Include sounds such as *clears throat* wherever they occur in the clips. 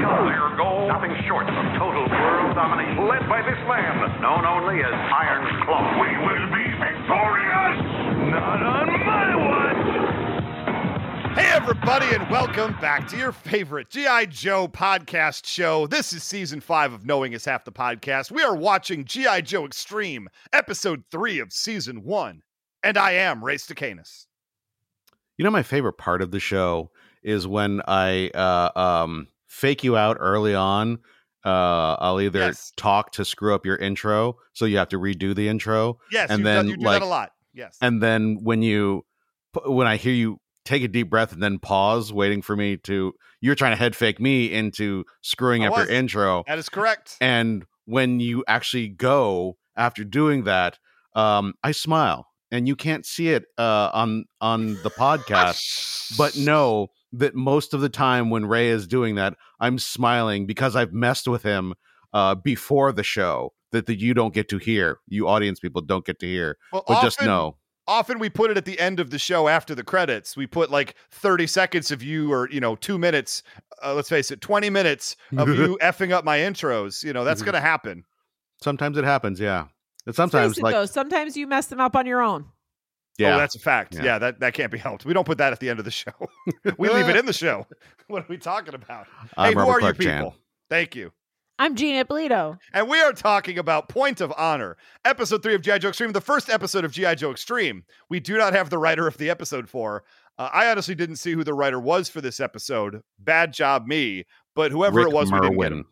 Only Their goal, nothing short of total world domination. Led by this man, known only as Iron Claw. We will be victorious! Not on my watch! Hey, everybody, and welcome back to your favorite G.I. Joe podcast show. This is season five of Knowing is Half the Podcast. We are watching G.I. Joe Extreme, episode three of season one. And I am Race to Stacanus. You know, my favorite part of the show is when I uh, um, fake you out early on. Uh, I'll either Yes. talk to screw up your intro, so you have to redo the intro, Yes, And then, done, you do like- that a lot. Yes. and then when you when I hear you take a deep breath and then pause, waiting for me to, you're trying to head fake me into screwing I up your intro, that is correct. and when you actually go after doing that, um, I smile, and you can't see it uh, on on the *laughs* podcast but know that most of the time when Ray is doing that, I'm smiling because I've messed with him uh, before the show that, that you don't get to hear. You audience people don't get to hear. Well, But just know. often we put it at the end of the show after the credits. We put like 30 seconds of you or, you know, two minutes, uh, let's face it, 20 minutes of you *laughs* effing up my intros. You know, that's Mhm. going to happen. Sometimes it happens, yeah. And sometimes like though, sometimes you mess them up on your own. Yeah. Oh, that's a fact. Yeah. Yeah. that, that can't be helped. We don't put that at the end of the show. *laughs* we leave it in the show. *laughs* *laughs* What are we talking about? I'm hey, who are Clark you Chan. people? Thank you. I'm Gina Polito. And we are talking about Point of Honor, episode three of G.I. Joe Extreme, the first episode of G.I. Joe Extreme. We do not have the writer of the episode for. Uh, I honestly didn't see who the writer was for this episode. Bad job, me. But whoever Rick it was, we didn't get him.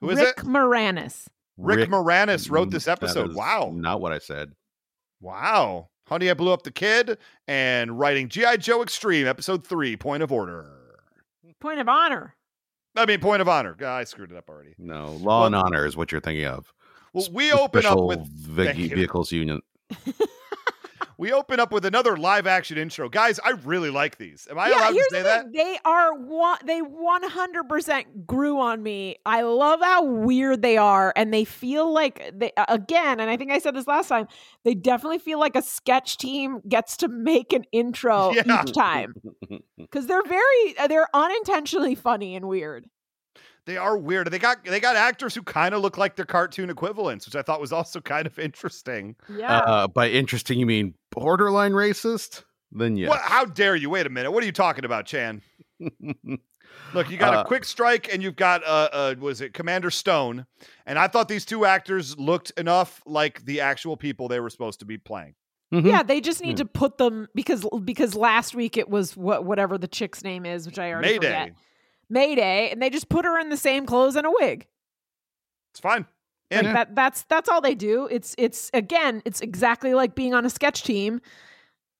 Who is Rick it? Moranis. Rick, Moranis wrote this episode. is Wow. Not what I said. Wow. Honey, I Blew Up the Kid and writing G.I. Joe Extreme, episode three, Point of Order. Point of honor. I mean, Point of Honor. I screwed it up already. No, Law Well- and Honor is what you're thinking of. Well, we The open up Special with Ve- Vehicles Union. *laughs* we open up with another live action intro. Guys, I really like these. Am I yeah, allowed to say the that? They are one. They 100 percent grew on me. I love how weird they are, and they feel like they again. And I think I said this last time. They definitely feel like a sketch team gets to make an intro *laughs* Yeah. each time *laughs* because they're very. uh, They're unintentionally funny and weird. They are weird. They got they got actors who kind of look like their cartoon equivalents, which I thought was also kind of interesting. Yeah. Uh, by interesting, you mean borderline racist? Then yes. What? How dare you? Wait a minute. What are you talking about, Chan? *laughs* Look, you got Uh, a quick strike, and you've got uh, uh, was it Commander Stone? And I thought these two actors looked enough like the actual people they were supposed to be playing. Mhm. Yeah, they just need Hmm. to put them because because last week it was what whatever the chick's name is, which I already Mayday. forget. Mayday, and they just put her in the same clothes and a wig. It's fine. Like And that that's that's all they do. It's it's again, it's exactly like being on a sketch team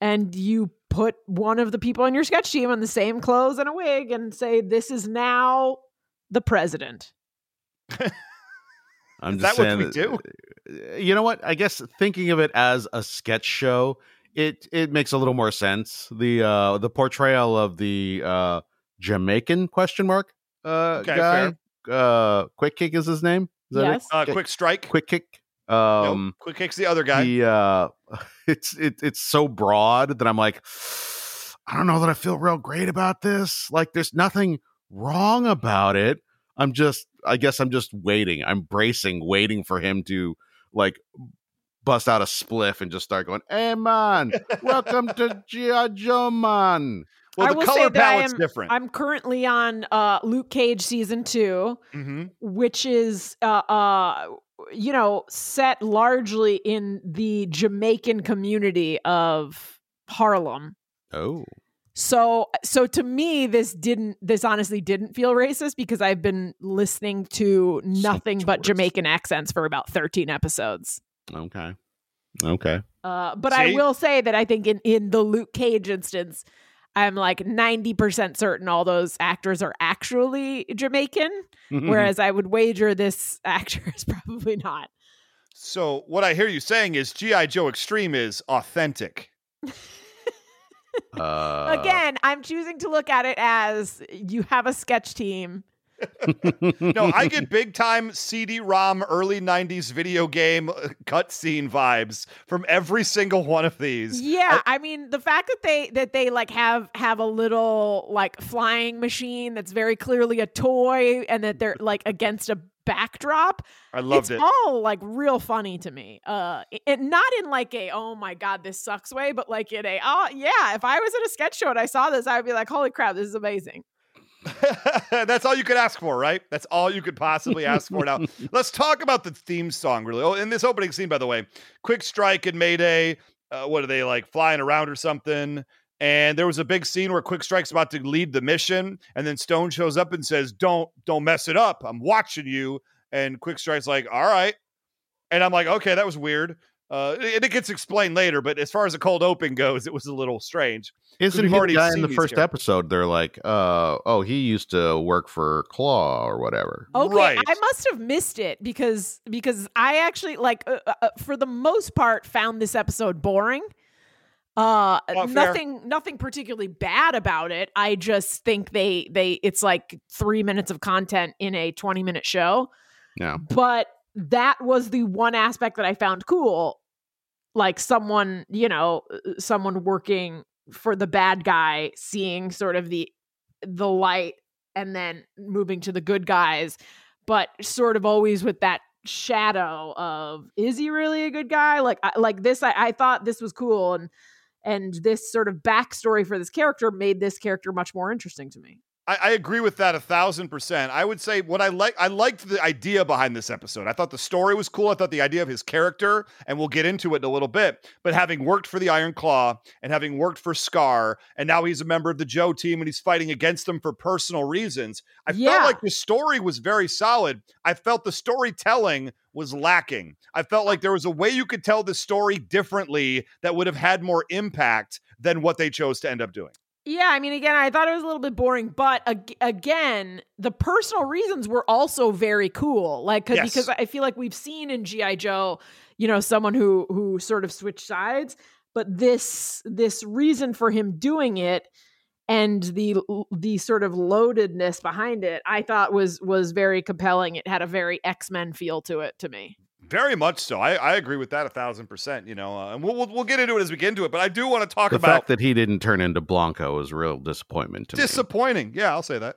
and you put one of the people on your sketch team on the same clothes and a wig and say this is now the president. I'm Is just that what we that- do? uh, You know what? I guess thinking of it as a sketch show, it it makes a little more sense. The uh the portrayal of the uh Jamaican question mark uh Okay, guy. Uh Quick Kick is his name? Is that it? Yes. uh, quick strike. Quick Kick. Nope. Um quick kicks the other guy. the uh *laughs* it's it, it's so broad that I'm like I don't know that I feel real great about this. Like there's nothing wrong about it I'm just, I guess I'm just waiting. I'm bracing, waiting for him to like bust out a spliff and just start going, "Hey man, welcome to GI Joe man." Well, I the will say color palette's am- different. I'm currently on uh, Luke Cage season two, hmm which is uh, uh, you know set largely in the Jamaican community of Harlem. Oh, So so to me this didn't this honestly didn't feel racist because I've been listening to nothing but Jamaican accents for about 13 episodes. okay, okay. Uh, but I will say that I think in, in the Luke Cage instance, I'm like 90% certain all those actors are actually Jamaican, whereas I would wager this *laughs* actor is probably not. So what I hear you saying is GI Joe Extreme is authentic. Uh, Again, I'm choosing to look at it as you have a sketch team. No, I get big time CD-ROM early '90s video game uh, cutscene vibes from every single one of these. Yeah, I mean the fact that they that they like have have a little like flying machine that's very clearly a toy and that they're like against a backdrop I loved it's it. all like real funny to me. Uh, and not in like a oh my god this sucks way, but like in a oh yeah, if I was at a sketch show and I saw this, I would be like holy crap, this is amazing. *laughs* That's all you could ask for, right? That's all you could possibly ask for. Now, *laughs* let's talk about the theme song, really. Oh, in this opening scene, by the way, Quick Strike and Mayday, uh, what are they like flying around or something? And there was a big scene where Quick Strike's about to lead the mission, and then Stone shows up and says, "Don't, don't mess it up. I'm watching you." And Quick Strike's like, "All right," and I'm like, "Okay, that was weird." Uh, and it gets explained later, but as far as the cold open goes, it was a little strange. Isn't he already the guy in the first characters. episode? They're like, uh, oh, he used to work for Claw or whatever. Okay, Right. I must have missed it because because I actually like uh, uh, uh, for the most part found this episode boring. Uh Oh, fair. nothing nothing particularly bad about it. I just think they they it's like 3 minutes of content in a 20 minute show. Yeah. But that was the one aspect that I found cool. Like someone, you know, uh, someone working for the bad guy seeing sort of the the light and then moving to the good guys, but sort of always with that shadow of is he really a good guy? Like I, like this, I, I thought this was cool, and and this sort of backstory for this character made this character much more interesting to me. I, I agree with that a thousand percent. I would say what I like, I liked the idea behind this episode. I thought the story was cool. I thought the idea of his character, and we'll get into it in a little bit. But having worked for the Iron Claw and having worked for Scar, and now he's a member of the Joe team and he's fighting against them for personal reasons, I Yeah. felt like the story was very solid. I felt the storytelling was lacking. I felt like there was a way you could tell the story differently that would have had more impact than what they chose to end up doing. Yeah, I mean, again, I thought it was a little bit boring, but ag- again, the personal reasons were also very cool. Like, cause, Yes. because I feel like we've seen in GI Joe, you know, someone who who sort of switched sides, but this this reason for him doing it and the the sort of loadedness behind it, I thought was was very compelling. It had a very X Men feel to it to me. Very much so. I, I agree with that a thousand percent. You know, uh, and we'll, we'll we'll get into it as we get into it. But I do want to talk The about the fact that he didn't turn into Blanco was a real disappointment to me. disappointing. Yeah, I'll say that.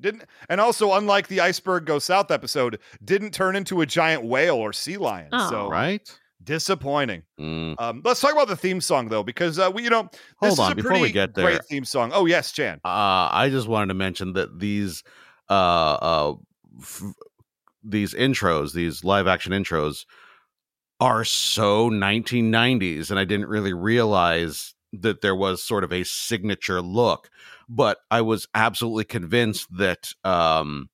Didn't and also unlike the iceberg go south episode, didn't turn into a giant whale or sea lion. Oh. So Right? disappointing. Mm. Um, let's talk about the theme song though, because uh, we you know this Hold is on, a before we pretty get great theme song. Oh yes, Chan. Uh, I just wanted to mention that these uh, uh, f- these intros, these live action intros, are so 1990s, and I didn't really realize that there was sort of a signature look. But I was absolutely convinced that um,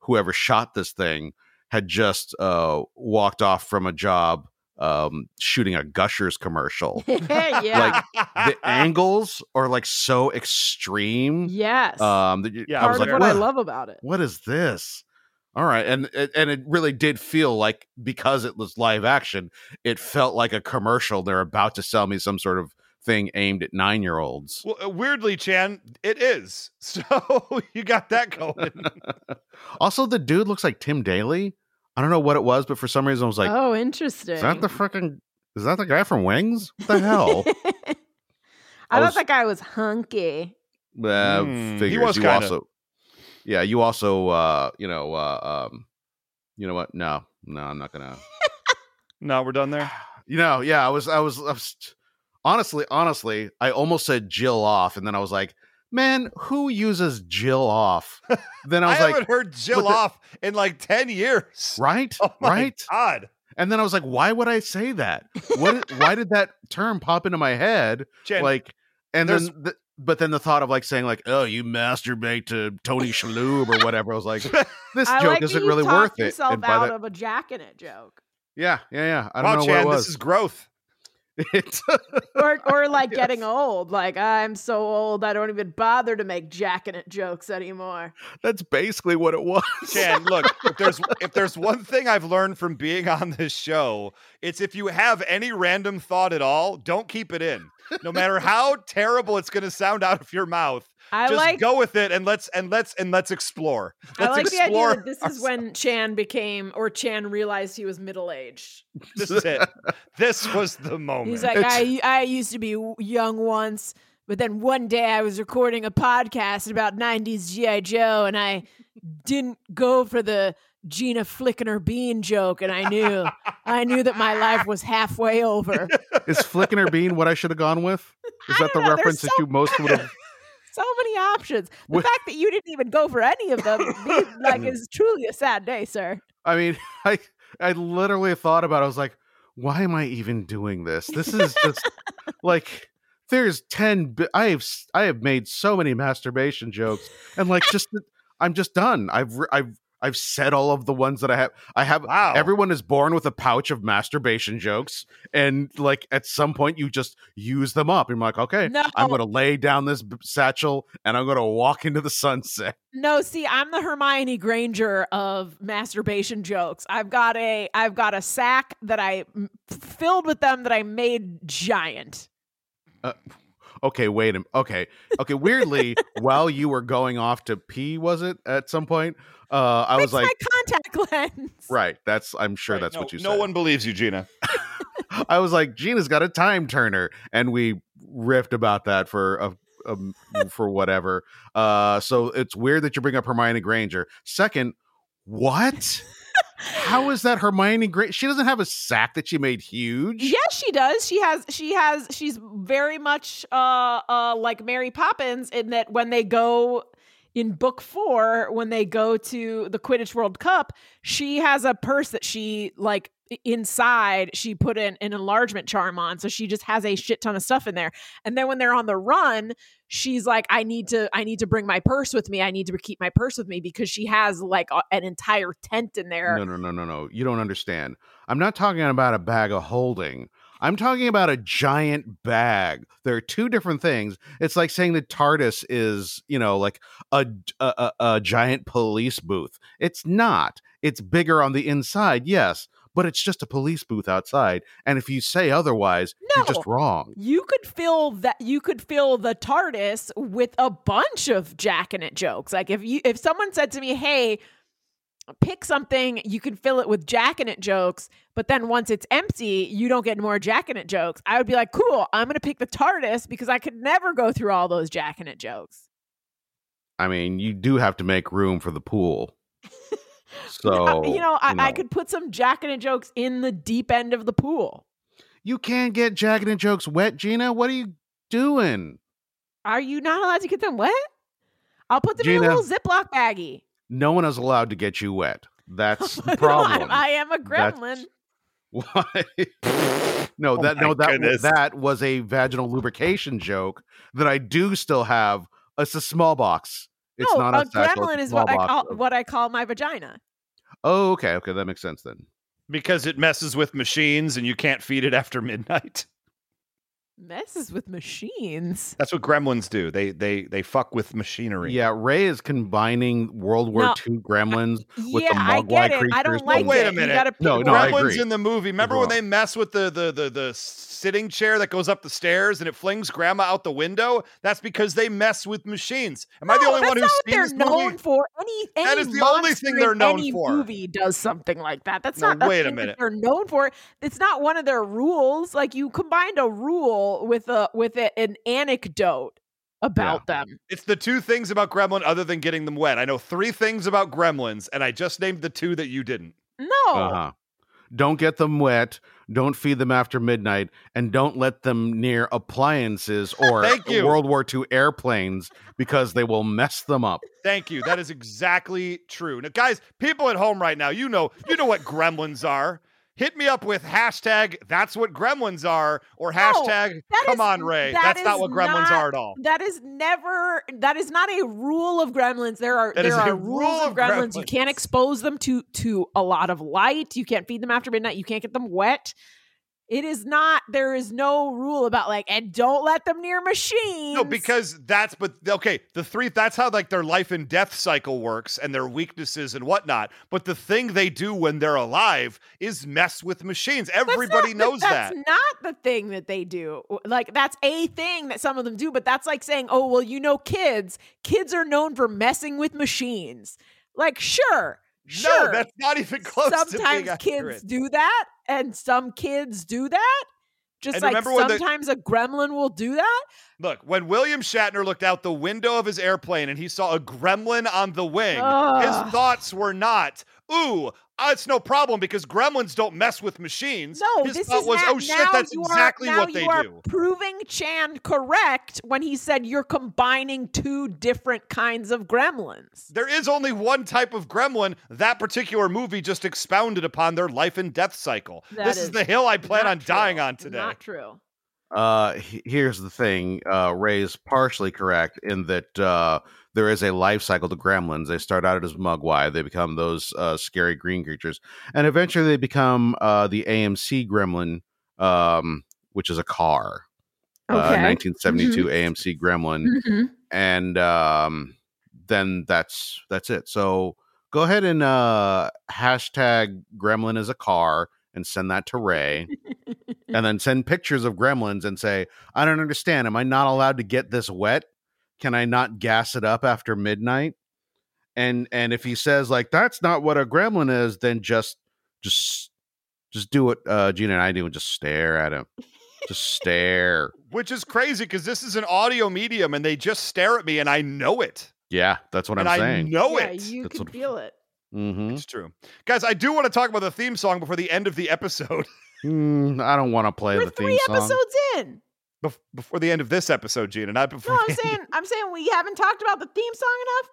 whoever shot this thing had just uh, walked off from a job um, shooting a Gushers commercial. *laughs* yeah. Like the *laughs* angles are like so extreme. yes. Um, that you- Yeah, I Part was of like, what I love about it. What is this? All right, and it- and it really did feel like because it was live action, it felt like a commercial. They're about to sell me some sort of thing aimed at nine year olds. Well, uh, weirdly, Chan, it is. *laughs* So you got that going. *laughs* also, the dude looks like Tim Daly. I don't know what it was, but for some reason, I was like, oh, interesting. "Is that the freaking? Is that the guy from Wings? What the hell?" *laughs* I, I thought was- that guy was hunky. Uh, Hmm, he was you kinda. also Yeah, you also, uh, you know, uh, um, you know what? No, no, I'm not gonna. *laughs* No, we're done there. *sighs* You know, yeah, I was, I was, I was honestly, honestly, I almost said Jill off, and then I was like, man, who uses Jill off? *laughs* Then I I, was like, I haven't heard Jill the- off in like 10 years. right, *laughs* Oh right. God. And then I was like, why would I say that? What? why did that term pop into my head? Jen, like, and there's- then, the, but then the thought of like saying like, oh, you masturbate to Tony Shalhoub or whatever. I was like, this *laughs* I joke like that isn't you really talked worth it. yourself And out the- of a jack in it joke. yeah, yeah, yeah. I don't wow, know what it was. this is growth. *laughs* Or or *laughs* like Yes. getting old. Like I'm so old, I don't even bother to make jacking it jokes anymore. That's basically what it was. Chan, look, if there's if there's one thing I've learned from being on this show, it's if you have any random thought at all, don't keep it in. No matter how terrible it's going to sound out of your mouth, I just like go with it and let's and let's and let's explore. I Let's like the idea that this is when Chan became or Chan realized he was middle aged. this is it. This was the moment. He's like, I I used to be young once, but then one day I was recording a podcast about '90s GI Joe, and I didn't go for the Gina flicking her bean joke, and I knew I knew that my life was halfway over. Is flicking her bean what I should have gone with? Is that the know, reference that you most *laughs* would have? So many options. The fact that you didn't even go for any of them, *laughs* like, is truly a sad day, sir. I mean, *laughs* I I literally thought about. it. I was like, why am I even doing this? This is just like there's ten. bi- I have i have made so many masturbation jokes, and like just I'm just done. I've I've I've said all of the ones that I have. I have. Wow. Everyone is born with a pouch of masturbation jokes, and like at some point you just use them up. And I'm like, okay, No. I'm going to lay down this b- satchel and I'm going to walk into the sunset. No, see, I'm the Hermione Granger of masturbation jokes. I've got a I've got a sack that I m- filled with them that I made giant. Uh, okay, wait a. Okay, okay. Weirdly, *laughs* while you were going off to pee, was it at some point? Uh, I was like, my contact *laughs* lens. right. That's. I'm sure Right, that's no, what you No said. No one believes you, Gina. *laughs* *laughs* I was like, Gina's got a time turner, and we riffed about that for a. Um, for whatever. Uh, so it's weird that you bring up Hermione Granger. Second, what? How is that Hermione Granger? She doesn't have a sack that she made huge. Yes, she does. She has. She has. She's very much uh uh like Mary Poppins in that when they go in book four, when they go to the Quidditch World Cup, she has a purse that she like inside she put an, an enlargement charm on so she just has a shit ton of stuff in there and then when they're on the run she's like i need to i need to bring my purse with me i need to keep my purse with me because she has like a, an entire tent in there No, no, no, no, no. You don't understand. I'm not talking about a bag of holding. I'm talking about a giant bag. There are two different things. It's like saying the TARDIS is, you know, like a, a, a, giant police booth. It's not. It's bigger on the inside, yes, but it's just a police booth outside. And if you say otherwise, you're just wrong. You could fill that. You could fill the TARDIS with a bunch of Jack in it jokes. Like if you, if someone said to me, "Hey, pick something," you can fill it with Jack in it jokes. But then once it's empty, you don't get more Jack in it jokes. I would be like, "Cool, I'm gonna pick the TARDIS because I could never go through all those Jack in it jokes." I mean, you do have to make room for the pool. *laughs* So, you know, I, I could put some Jack in it jokes in the deep end of the pool. You can't get Jack and jokes wet, Gina. What are you doing? Are you not allowed to get them wet? I'll put them in a little Ziploc baggie. No one is allowed to get you wet. That's the *laughs* problem. I am a gremlin. *laughs* Why? no, Oh that my no that goodness. that was a vaginal lubrication joke that I do still have. It's a small box. It's no, not a a, gremlin is what I call of- what I call my vagina. Oh, okay, okay, that makes sense then. Because it messes with machines and you can't feed it after midnight. Messes with machines. That's what gremlins do. They they they fuck with machinery. Yeah, Ray is combining World War No, II gremlins with yeah, the I Mogwai get it. creatures. I don't oh, No, like wait it. a minute. You No, no, I Gremlins agree. in the movie. Remember when wrong. they mess with the, the the the sitting chair that goes up the stairs and it flings grandma out the window? That's because they mess with machines. Am I the No, only that's one not who's what seen they're this known movie? for. Any any That is the only thing they're known any for. Movie does something like that. That's No, not a wait a minute. They're known for. It's not one of their rules. Like you combined a rule with a with a, an anecdote about them. It's the two things about Gremlin other than getting them wet. I know three things about Gremlins, and I just named the two that you didn't. No. Uh-huh. Don't get them wet. Don't feed them after midnight, and don't let them near appliances *laughs* or World War II airplanes because they will mess them up. Thank you. That is exactly true. Now, guys, people at home right now, you know, you know what gremlins are. Hit me up with hashtag that's what gremlins are or hashtag that come is- on Ray. that That's not what gremlins not- are at all. That is never. That is not a rule of gremlins. There are That there are rule rules of of gremlins. You can't expose them to to a lot of light. You can't feed them after midnight. You can't get them wet. It is not. There is no rule about like and don't let them near machines. No, because that's but okay. The three that's how like their life and death cycle works and their weaknesses and whatnot. But the thing they do when they're alive is mess with machines. That's Everybody not knows that. That's not the thing that they do. Like that's a thing that some of them do, but that's like saying, "Oh, well, you know, kids. Kids are known for messing with machines." Like, sure, sure. No, that's not even close to sometimes kids accurate. do that, and some kids do that. Just And like when the- sometimes a gremlin will do that. Look, when William Shatner looked out the window of his airplane and he saw a gremlin on the wing, Ugh. his thoughts were not, ooh, uh, it's no problem because gremlins don't mess with machines. No, his this thought is was, not, oh shit, now that's you are- exactly now what you they are do. Proving Chan correct when he said you're combining two different kinds of gremlins. There is only one type of gremlin. That particular movie just expounded upon their life and death cycle. That this is, is the hill I plan Not on dying on today. Not true. Uh, here's the thing. Uh, Ray's partially correct in that uh, there is a life cycle to gremlins. They start out as Mogwai, they become those uh, scary green creatures, and eventually they become uh, the AMC gremlin, um, which is a car. Uh, Okay. 1972 AMC gremlin, Mhm. and um, then that's that's it. So go ahead and uh, hashtag gremlin as a car and send that to Ray *laughs* and then send pictures of gremlins and say, I don't understand. Am I not allowed to get this wet? Can I not gas it up after midnight? And and if he says like that's not what a gremlin is, then just just just do what uh Gina and I do and just stare at him. Just stare. Which is crazy because this is an audio medium and they just stare at me and I know it. Yeah, that's what and I'm I saying. know yeah, it. you That's can what- feel it. Mm-hmm. It's true. Guys, I do want to talk about the theme song before the end of the episode. Mm, I don't want to play We're the theme three song. episodes in. Bef- before the end of this episode, Gina, not before. No, I'm saying I'm saying we haven't talked about the theme song enough.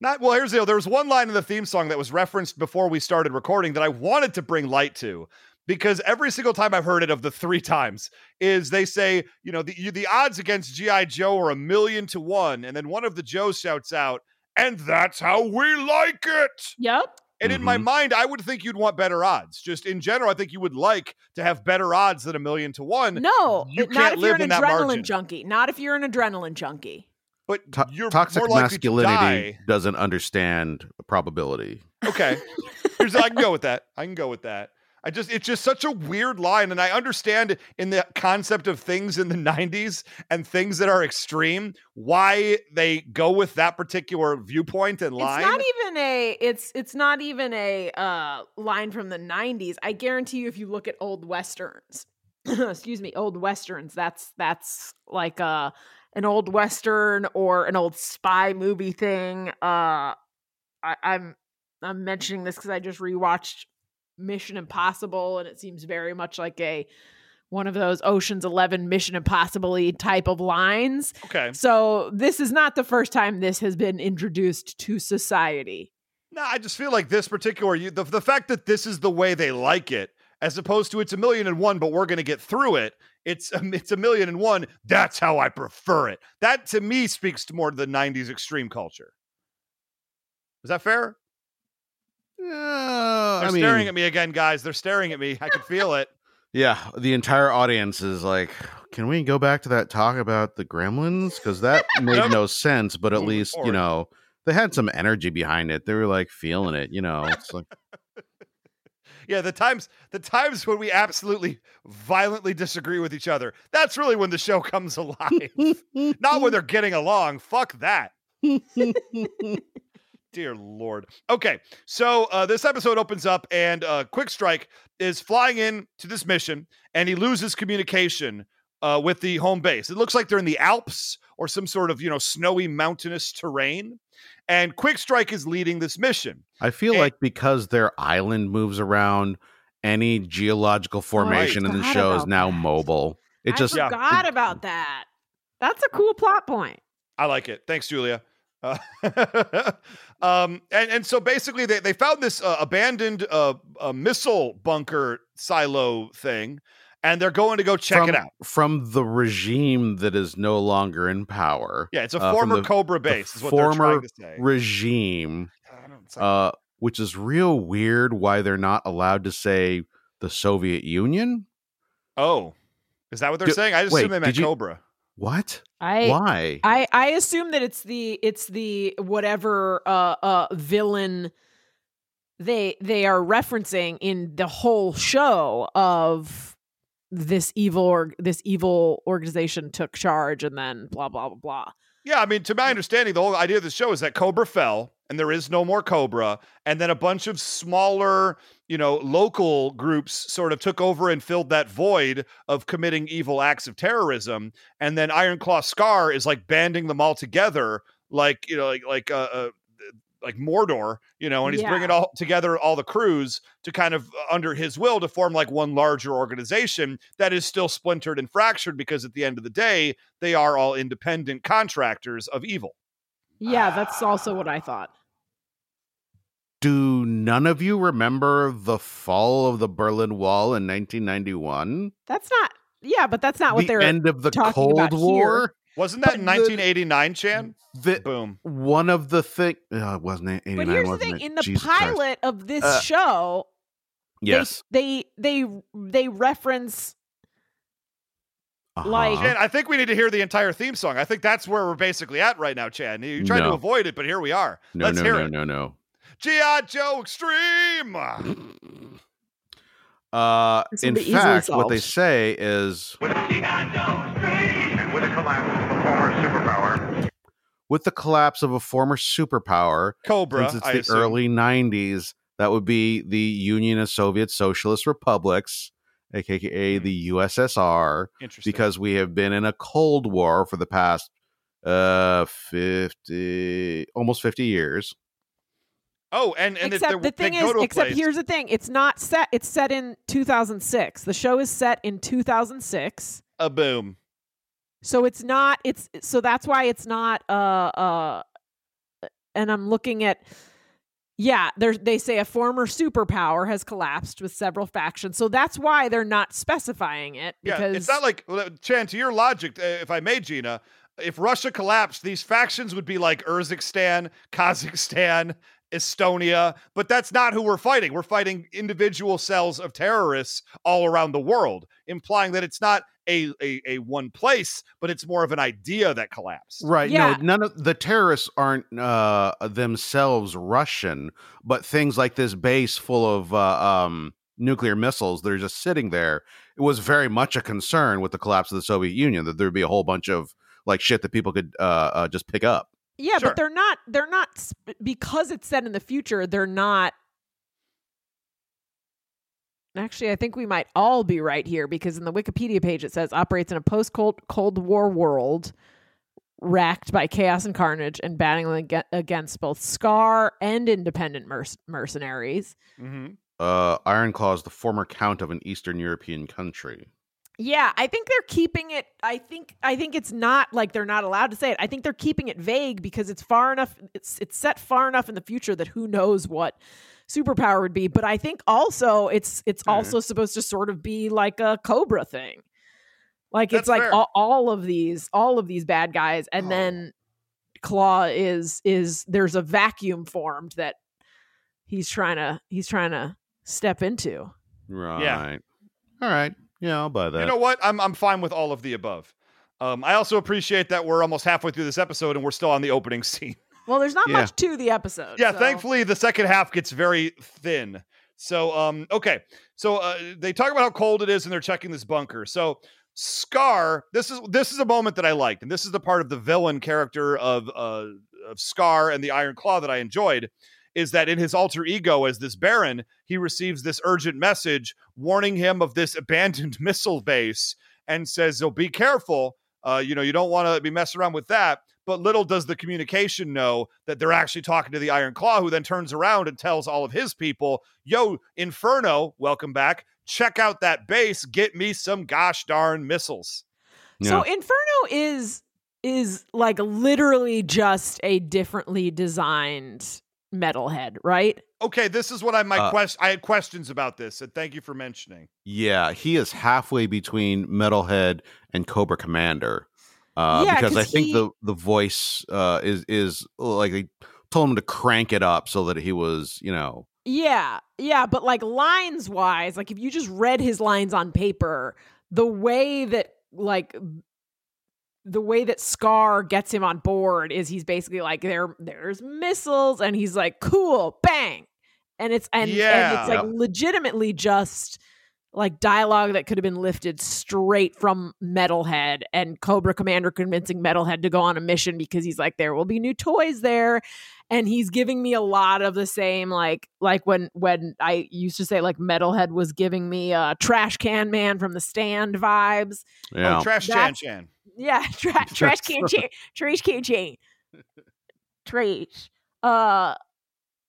Not well. Here's the deal. There was one line in the theme song that was referenced before we started recording that I wanted to bring light to, because every single time I've heard it, of the three times, is they say, you know, the you, the odds against GI Joe are a million to one, and then one of the Joes shouts out, "And that's how we like it." Yep. And in my Mhm. mind, I would think you'd want better odds. Just in general, I think you would like to have better odds than a million to one. No, You it- not can't if you're live an in that adrenaline margin. junkie. Not if you're an adrenaline junkie. But To- you're toxic more likely to masculinity doesn't understand probability. Okay. *laughs* Here's I can go with that. I can go with that. I just it's just such a weird line and I understand in the concept of things in the *laughs* 90s and things that are extreme why they go with that particular viewpoint and line. It's not even a it's it's not even a uh line from the 90s. I guarantee you if you look at old westerns. *clears throat* excuse me, old westerns, that's that's like uh an old western or an old spy movie thing. Uh I, I'm I'm mentioning this because I just rewatched Mission Impossible and it seems very much like a one of those Ocean's Eleven Mission Impossible type of lines. okay. So this is not the first time this has been introduced to society. No, I just feel like this particular you, the the fact that this is the way they like it as opposed to it's a million and one but we're going to get through it. It's um, it's a million and one. That's how I prefer it. That to me speaks to more to the 90s extreme culture. Is that fair? Yeah, They're I mean, staring at me again, guys. They're staring at me. I can feel it. yeah, the entire audience is like, "Can we go back to that talk about the gremlins? Because that *laughs* made Nope. no sense." But at Moving least forward. you know they had some energy behind it. They were like feeling it. You know, it's like *laughs* Yeah, the times the times when we absolutely violently disagree with each other. That's really when the show comes *laughs* alive. Not when they're getting along. Fuck that. Dear Lord. Okay, so uh, this episode opens up, and uh, Quick Strike is flying in to this mission, and he loses communication uh, with the home base. It looks like they're in the Alps or some sort of, you know, snowy mountainous terrain. And Quick Strike is leading this mission. I feel And- like because their island moves around, any geological formation in the show is now that. mobile. It I just Yeah. forgot about that. That's a cool plot point. I like it. Thanks, Julia. Uh, *laughs* um, and, and so basically, they, they found this uh, abandoned uh, uh, missile bunker silo thing, and they're going to go check from, it out. from the regime that is no longer in power. Yeah, it's a uh, former the- Cobra base, is what they're trying to say. regime, I don't- it's like- uh, which is real weird. Why they're not allowed to say the Soviet Union? oh, is that what they're Do- saying? I just wait, assume they meant you- Cobra. What? I Why? I I assume that it's the it's the whatever uh uh villain they they are referencing in the whole show of this evil or this evil organization took charge and then blah blah blah blah. Yeah, I mean, to my understanding, the whole idea of the show is that Cobra fell and there is no more Cobra. And then a bunch of smaller, you know, local groups sort of took over and filled that void of committing evil acts of terrorism. And then Iron Claw Scar is like banding them all together, like, you know, like, like, uh, uh like Mordor, you know, and he's Yeah. bringing all together all the crews to kind of uh, under his will to form like one larger organization that is still splintered and fractured because at the end of the day, they are all independent contractors of evil. Yeah, that's also what I thought. Do none of you remember the fall of the Berlin Wall in 1991? That's not yeah, but that's not what the they're end of the talking Cold about here. War. Wasn't that But in the- 1989, Chan? The, Boom. one of the thing. Uh, wasn't it 89? But here's the wasn't thing: it? in the Jesus Christ. pilot of this Uh, show, Yes. they, they they reference like- Uh-huh. Chan, I think we need to hear the entire theme song. I think that's where we're basically at right now, Chan. You're trying to avoid it, but here we are. no, Let's no, hear no, it. no, no. G.I. Joe Extreme. Uh, in be easily fact, what they say is With G.I. Joe Extreme! And with the collapse of a former superpower, with the collapse of a former superpower, Cobra. since it's I the assume. early 90s, that would be the Union of Soviet Socialist Republics, aka the USSR, Interesting. because we have been in a Cold War for the past uh 50 almost 50 years. Oh, and and except the thing is except place- here's the thing it's not set it's set in 2006 the show is set in 2006 a boom. so it's not it's so that's why it's not uh uh and i'm looking at yeah there's they say a former superpower has collapsed with several factions so that's why they're not specifying it Yeah, because it's not like Chan. To your logic, uh, if I may, Gina, if Russia collapsed, these factions would be like Urzikstan, Kazakhstan, Estonia. But that's not who we're fighting. We're fighting individual cells of terrorists all around the world, implying that it's not a a, a one place, but it's more of an idea that collapsed. Right. Yeah. No, none of the terrorists aren't uh themselves Russian, but things like this base full of uh, um nuclear missiles that are just sitting there. It was very much a concern with the collapse of the Soviet Union that there'd be a whole bunch of like shit that people could uh, uh just pick up. Yeah Sure. but they're not they're not because it's set in the future they're not Actually, I think we might all be right here because in the Wikipedia page it says operates in a post Cold Cold War world racked by chaos and carnage and battling ag- against both Scar and independent merc- mercenaries. hmm Uh Iron Claw is the former count of an Eastern European country. Yeah, I think they're keeping it. I think I think it's not like they're not allowed to say it. I think they're keeping it vague because it's far enough. It's it's set far enough in the future that who knows what superpower would be. But I think also it's it's Mhm. also supposed to sort of be like a Cobra thing. Like it's like all, all of these all of these bad guys, and Oh. then Claw is is there's a vacuum formed that he's trying to he's trying to step into. Right. All right. Yeah, I'll buy that. You know what? I'm I'm fine with all of the above. Um, I also appreciate that we're almost halfway through this episode and we're still on the opening *laughs* scene. Well, there's not Yeah. much to the episode. yeah, so- thankfully the second half gets very thin. So um okay. So uh, they talk about how cold it is and they're checking this bunker. So Scar, this is this is a moment that I liked and this is the part of the villain character of uh of Scar and the Iron Claw that I enjoyed is that in his alter ego as this Baron, he receives this urgent message warning him of this *laughs* abandoned missile base and says, "Oh, be careful. Uh, you know, you don't want to be messing around with that. But little does the communication know that they're actually talking to the Iron Claw, who then turns around and tells all of his people, Yo, Inferno, welcome back. Check out that base. Get me some gosh darn missiles. So Inferno is is like literally just a differently designed metalhead, right? Okay, this is what I my Uh, quest. I had questions about this, and thank you for mentioning. Yeah, he is halfway between Metalhead and Cobra Commander. Uh, Yeah, because I think he- the the voice uh, is is like they told him to crank it up so that he was, you know, Yeah, yeah, but like lines wise, like if you just read his lines on paper, the way that like the way that Scar gets him on board is he's basically like there there's missiles and he's like cool, bang. And it's and, and it's like Yep. legitimately just like dialogue that could have been lifted straight from Metalhead and Cobra Commander convincing Metalhead to go on a mission because he's like there will be new toys there and he's giving me a lot of the same like like when when I used to say like Metalhead was giving me uh trash can man from the stand vibes. yeah. Oh, Trash Chan That's- Chan. Yeah, *laughs* tra- *laughs* trash can chain, trash can chain, trash. Uh,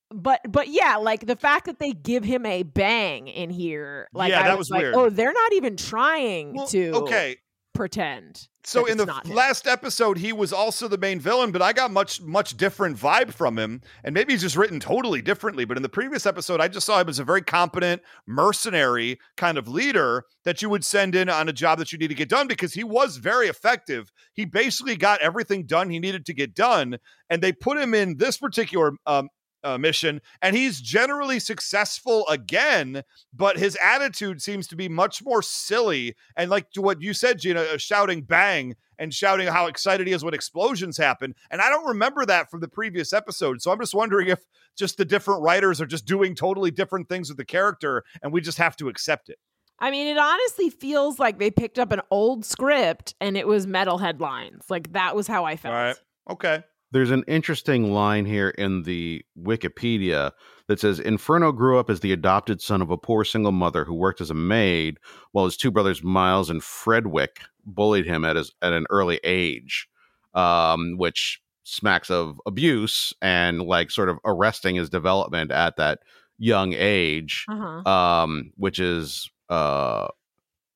but but yeah, like the fact that they give him a bang in here, like Yeah, I that was, was like, weird. oh, they're not even trying Well, to okay, pretend. So in the not him. last episode, he was also the main villain, but I got much much different vibe from him, and maybe he's just written totally differently. But in the previous episode, I just saw him as a very competent mercenary kind of leader that you would send in on a job that you need to get done because he was very effective. He basically got everything done he needed to get done, and they put him in this particular um, uh, mission, and he's generally successful again. But his attitude seems to be much more silly, and like to what you said, Gina, uh, shouting "bang" and shouting how excited he is when explosions happen. And I don't remember that from the previous episode, so I'm just wondering if just the different writers are just doing totally different things with the character, and we just have to accept it. I mean, it honestly feels like they picked up an old script and it was Metalhead lines. Like that was how I felt. All right. Okay. There's an interesting line here in the Wikipedia that says Inferno grew up as the adopted son of a poor single mother who worked as a maid, while his two brothers Miles and Fredwick bullied him at his at an early age, um, which smacks of abuse and like sort of arresting his development at that young age Uh-huh. um, which is uh,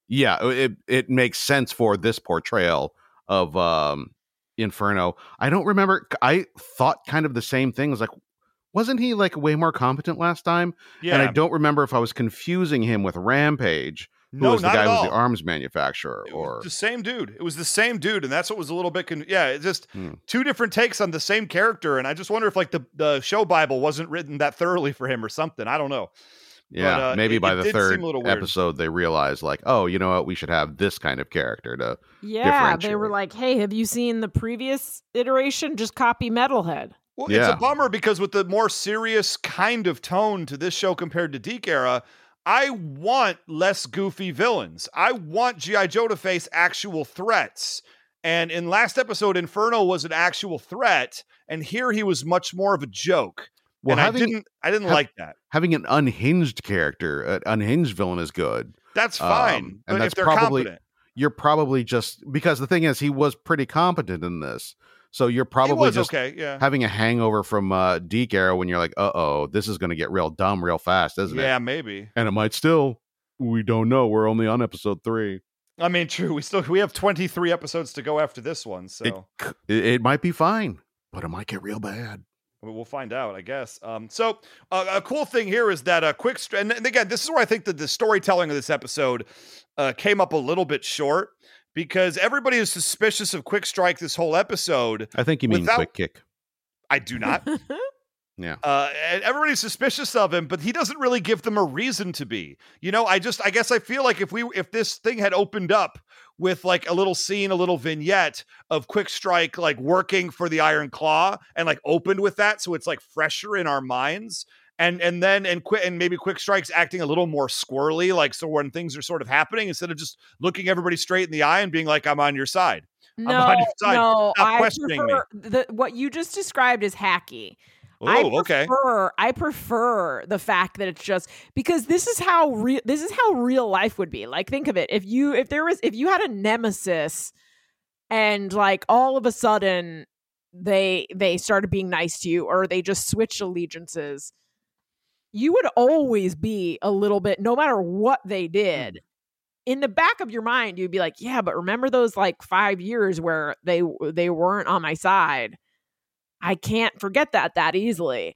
yeah, it it makes sense for this portrayal of um, Inferno. I don't remember. I thought kind of the same thing. I was like, wasn't he like way more competent last time? Yeah. And I don't remember if I was confusing him with Rampage, who no, was the guy who was the arms manufacturer, It was or the same dude. It was the same dude, and that's what was a little bit. Con- yeah, it's just Hmm. two different takes on the same character, and I just wonder if like the the show Bible wasn't written that thoroughly for him or something. I don't know. Yeah, uh, maybe it- by it the third a little weird. episode they realized like, oh, you know what, we should have this kind of character to. Yeah, they were like, "Hey, have you seen the previous iteration? Just copy Metalhead." Well, it's a bummer because with the more serious kind of tone to this show compared to DiC era, I want less goofy villains. I want GI Joe to face actual threats. And in last episode, Inferno was an actual threat, and here he was much more of a joke. Well, and I didn't, I didn't have- like that. having an unhinged character, an unhinged villain is good. That's um, fine, and but that's if they're probably- competent, you're probably just because the thing is he was pretty competent in this. So you're probably just okay. Yeah, having a hangover from uh DiC era when you're like, uh oh, this is gonna get real dumb real fast, isn't yeah, it? Yeah, maybe. And it might still. We don't know. We're only on episode three. I mean, true. We still we have twenty three episodes to go after this one, so. It it might be fine, but it might get real bad. Well, We'll find out, I guess. Um, so uh, a cool thing here is that a quick, str- and, and again, this is where I think that the storytelling of this episode uh, came up a little bit short because everybody is suspicious of Quick Strike this whole episode. I think you mean Without- quick kick. I do not. *laughs* Yeah. Uh, and everybody's suspicious of him, but he doesn't really give them a reason to be. You know, I just, I guess I feel like if we, if this thing had opened up with like a little scene, a little vignette of Quick Strike like working for the Iron Claw, and like opened with that, so it's like fresher in our minds. And and then and quit and maybe Quick Strike's acting a little more squirrely, like so when things are sort of happening, instead of just looking everybody straight in the eye and being like, "I'm on your side." No, on your side. no, Stop I questioning me. prefer the, what you just described is hacky. Oh, I okay. prefer, I prefer the fact that it's just because this is how real this is how real life would be. Like think of it. If you if there was if you had a nemesis and like all of a sudden they they started being nice to you or they just switched allegiances you would always be a little bit no matter what they did mm-hmm. in the back of your mind you'd be like yeah but remember those like 5 years where they they weren't on my side i can't forget that that easily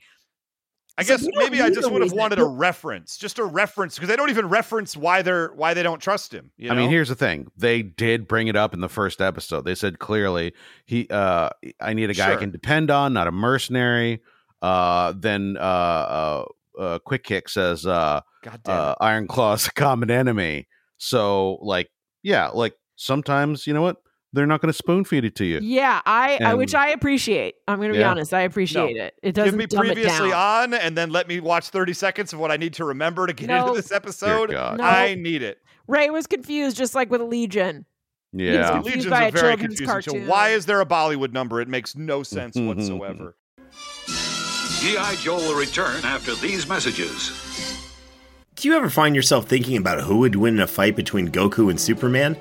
I So guess maybe I just would have wanted a reference, just a reference, because they don't even reference why they're why they don't trust him. You I mean, here's the thing. They did bring it up in the first episode. They said clearly he uh I need a guy Sure. I can depend on, not a mercenary. Uh then uh uh, uh Quick Kick says uh God damn uh Iron Klaw's a common enemy. So like yeah, like sometimes, you know what? They're not going to spoon feed it to you. yeah i i which i appreciate i'm gonna be Yeah. honest i appreciate it it doesn't give me dumb it previously down on, and then let me watch 30 seconds of what I need to remember to get No. into this episode. No. I need it. ray was confused just like with legion Yeah. confused Legion's by a a very children's confusing show. cartoon. Why is there a Bollywood number? It makes no mm-hmm, sense mm-hmm, whatsoever. Mm-hmm. G.I. Joe will return after these messages. Do you ever find yourself thinking about who would win in a fight between Goku and Superman?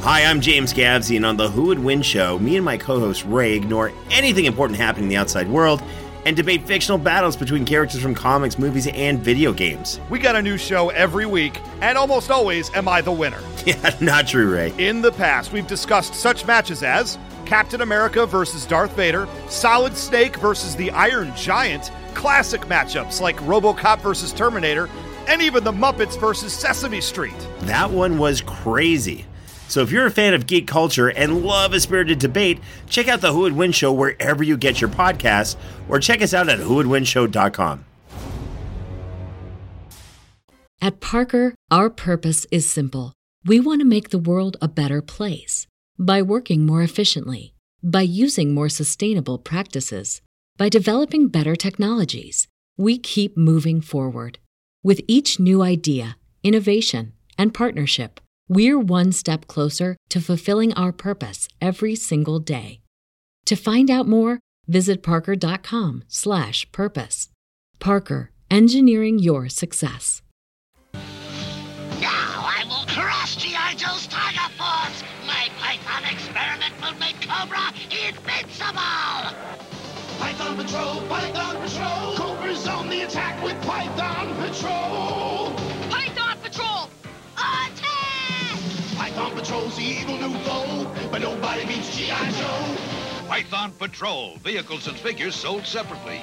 Hi, I'm James Gavsey, and on the Who Would Win show, me and my co host Ray ignore anything important happening in the outside world and debate fictional battles between characters from comics, movies, and video games. We got a new show every week, and almost always am I the winner. *laughs* Yeah, not true, Ray. In the past, we've discussed such matches as Captain America versus Darth Vader, Solid Snake versus the Iron Giant, classic matchups like Robocop versus Terminator, and even the Muppets versus Sesame Street. That one was crazy. So if you're a fan of geek culture and love a spirited debate, check out the Who Would Win show wherever you get your podcasts, or check us out at whowouldwinshow.com. At Parker, our purpose is simple. We want to make the world a better place by working more efficiently, by using more sustainable practices, by developing better technologies. We keep moving forward. With each new idea, innovation, and partnership, we're one step closer to fulfilling our purpose every single day. To find out more, visit parker.com/purpose. Parker, engineering your success. Now I will crush G.I. Joe's Tiger Force! My Python experiment will make Cobra invincible! Python Patrol, Python Python Patrol's the evil new foe, but nobody beats G.I. Joe! Python Patrol. Vehicles and figures sold separately.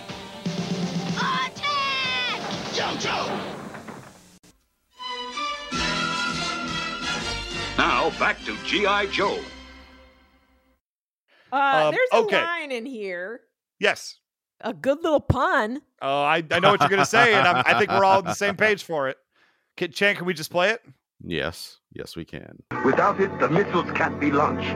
Attack! JoJo! Now back to G.I. Joe. uh Um, there's a okay. line in here Yes. a good little pun Oh, I, I know what you're going to say, and I'm, I think we're all on the same page for it. Can, Chan, can we just play it? Yes. Yes, we can. Without it, the missiles can't be launched.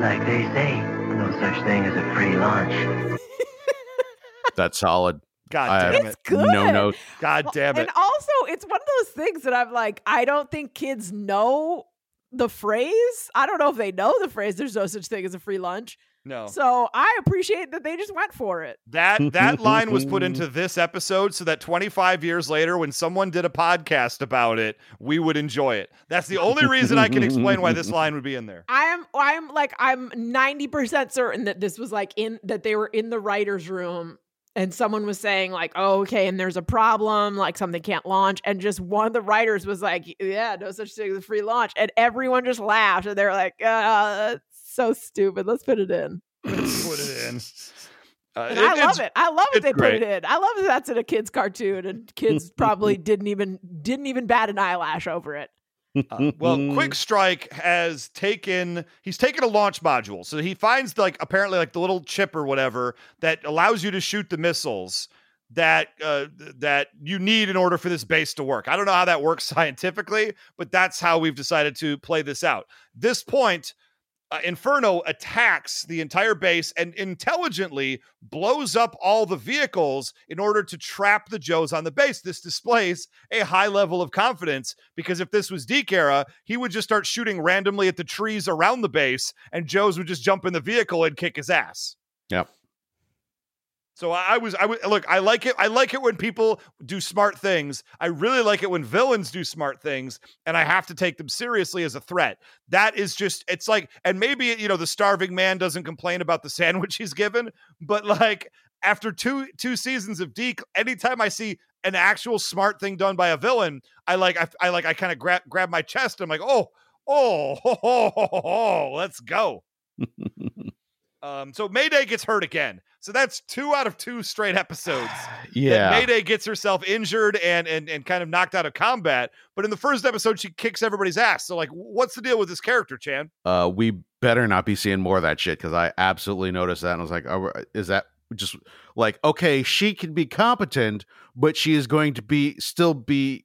Like they say, no such thing as a free lunch. *laughs* That's solid. God I damn have it. It's good. no note. God damn it. And also, it's one of those things that I'm like, I don't think kids know the phrase. I don't know if they know the phrase. There's no such thing as a free lunch. No. So I appreciate that they just went for it. That that line was put into *laughs* this episode so that 25 years later, when someone did a podcast about it, we would enjoy it. That's the only reason I can explain why this line would be in there. *laughs* I'm I'm like I'm 90% certain that this was like in that they were in the writers room and someone was saying like, oh, okay, and there's a problem, like something can't launch, and just one of the writers was like, yeah, no such thing as a free launch, and everyone just laughed, and they're like, uh, that's so stupid. Let's put it in. put it in. *laughs* Uh, And it- I love it. I love it. they great. put it in. I love that that's in a kids cartoon, and kids *laughs* probably didn't even didn't even bat an eyelash over it. Uh, well, Quick *laughs* Strike has taken he's taken a launch module. So he finds like apparently like the little chip or whatever that allows you to shoot the missiles that uh, that you need in order for this base to work. I don't know how that works scientifically, but that's how we've decided to play this out. This point uh, Inferno attacks the entire base and intelligently blows up all the vehicles in order to trap the Joes on the base. This displays a high level of confidence because if this was DiC era, he would just start shooting randomly at the trees around the base and Joes would just jump in the vehicle and kick his ass. Yep. So I was I would look. I like it. I like it when people do smart things. I really like it when villains do smart things, and I have to take them seriously as a threat. That is just. It's like, and maybe you know the starving man doesn't complain about the *laughs* sandwich he's given, but like after two two seasons of DiC, anytime I see an actual smart thing done by a villain, I like I, I like I kind of grab grab my chest. I'm like, oh oh, ho, ho, ho, let's go. *laughs* Um, so Mayday gets hurt again. So that's two out of two straight episodes. *sighs* Yeah. Mayday gets herself injured and and and kind of knocked out of combat. But in the first episode, she kicks everybody's ass. So like, what's the deal with this character, Chan? uh, we better not be seeing more of that shit because I absolutely noticed that and I was like, oh, is that just like okay? She can be competent, but she is going to be still be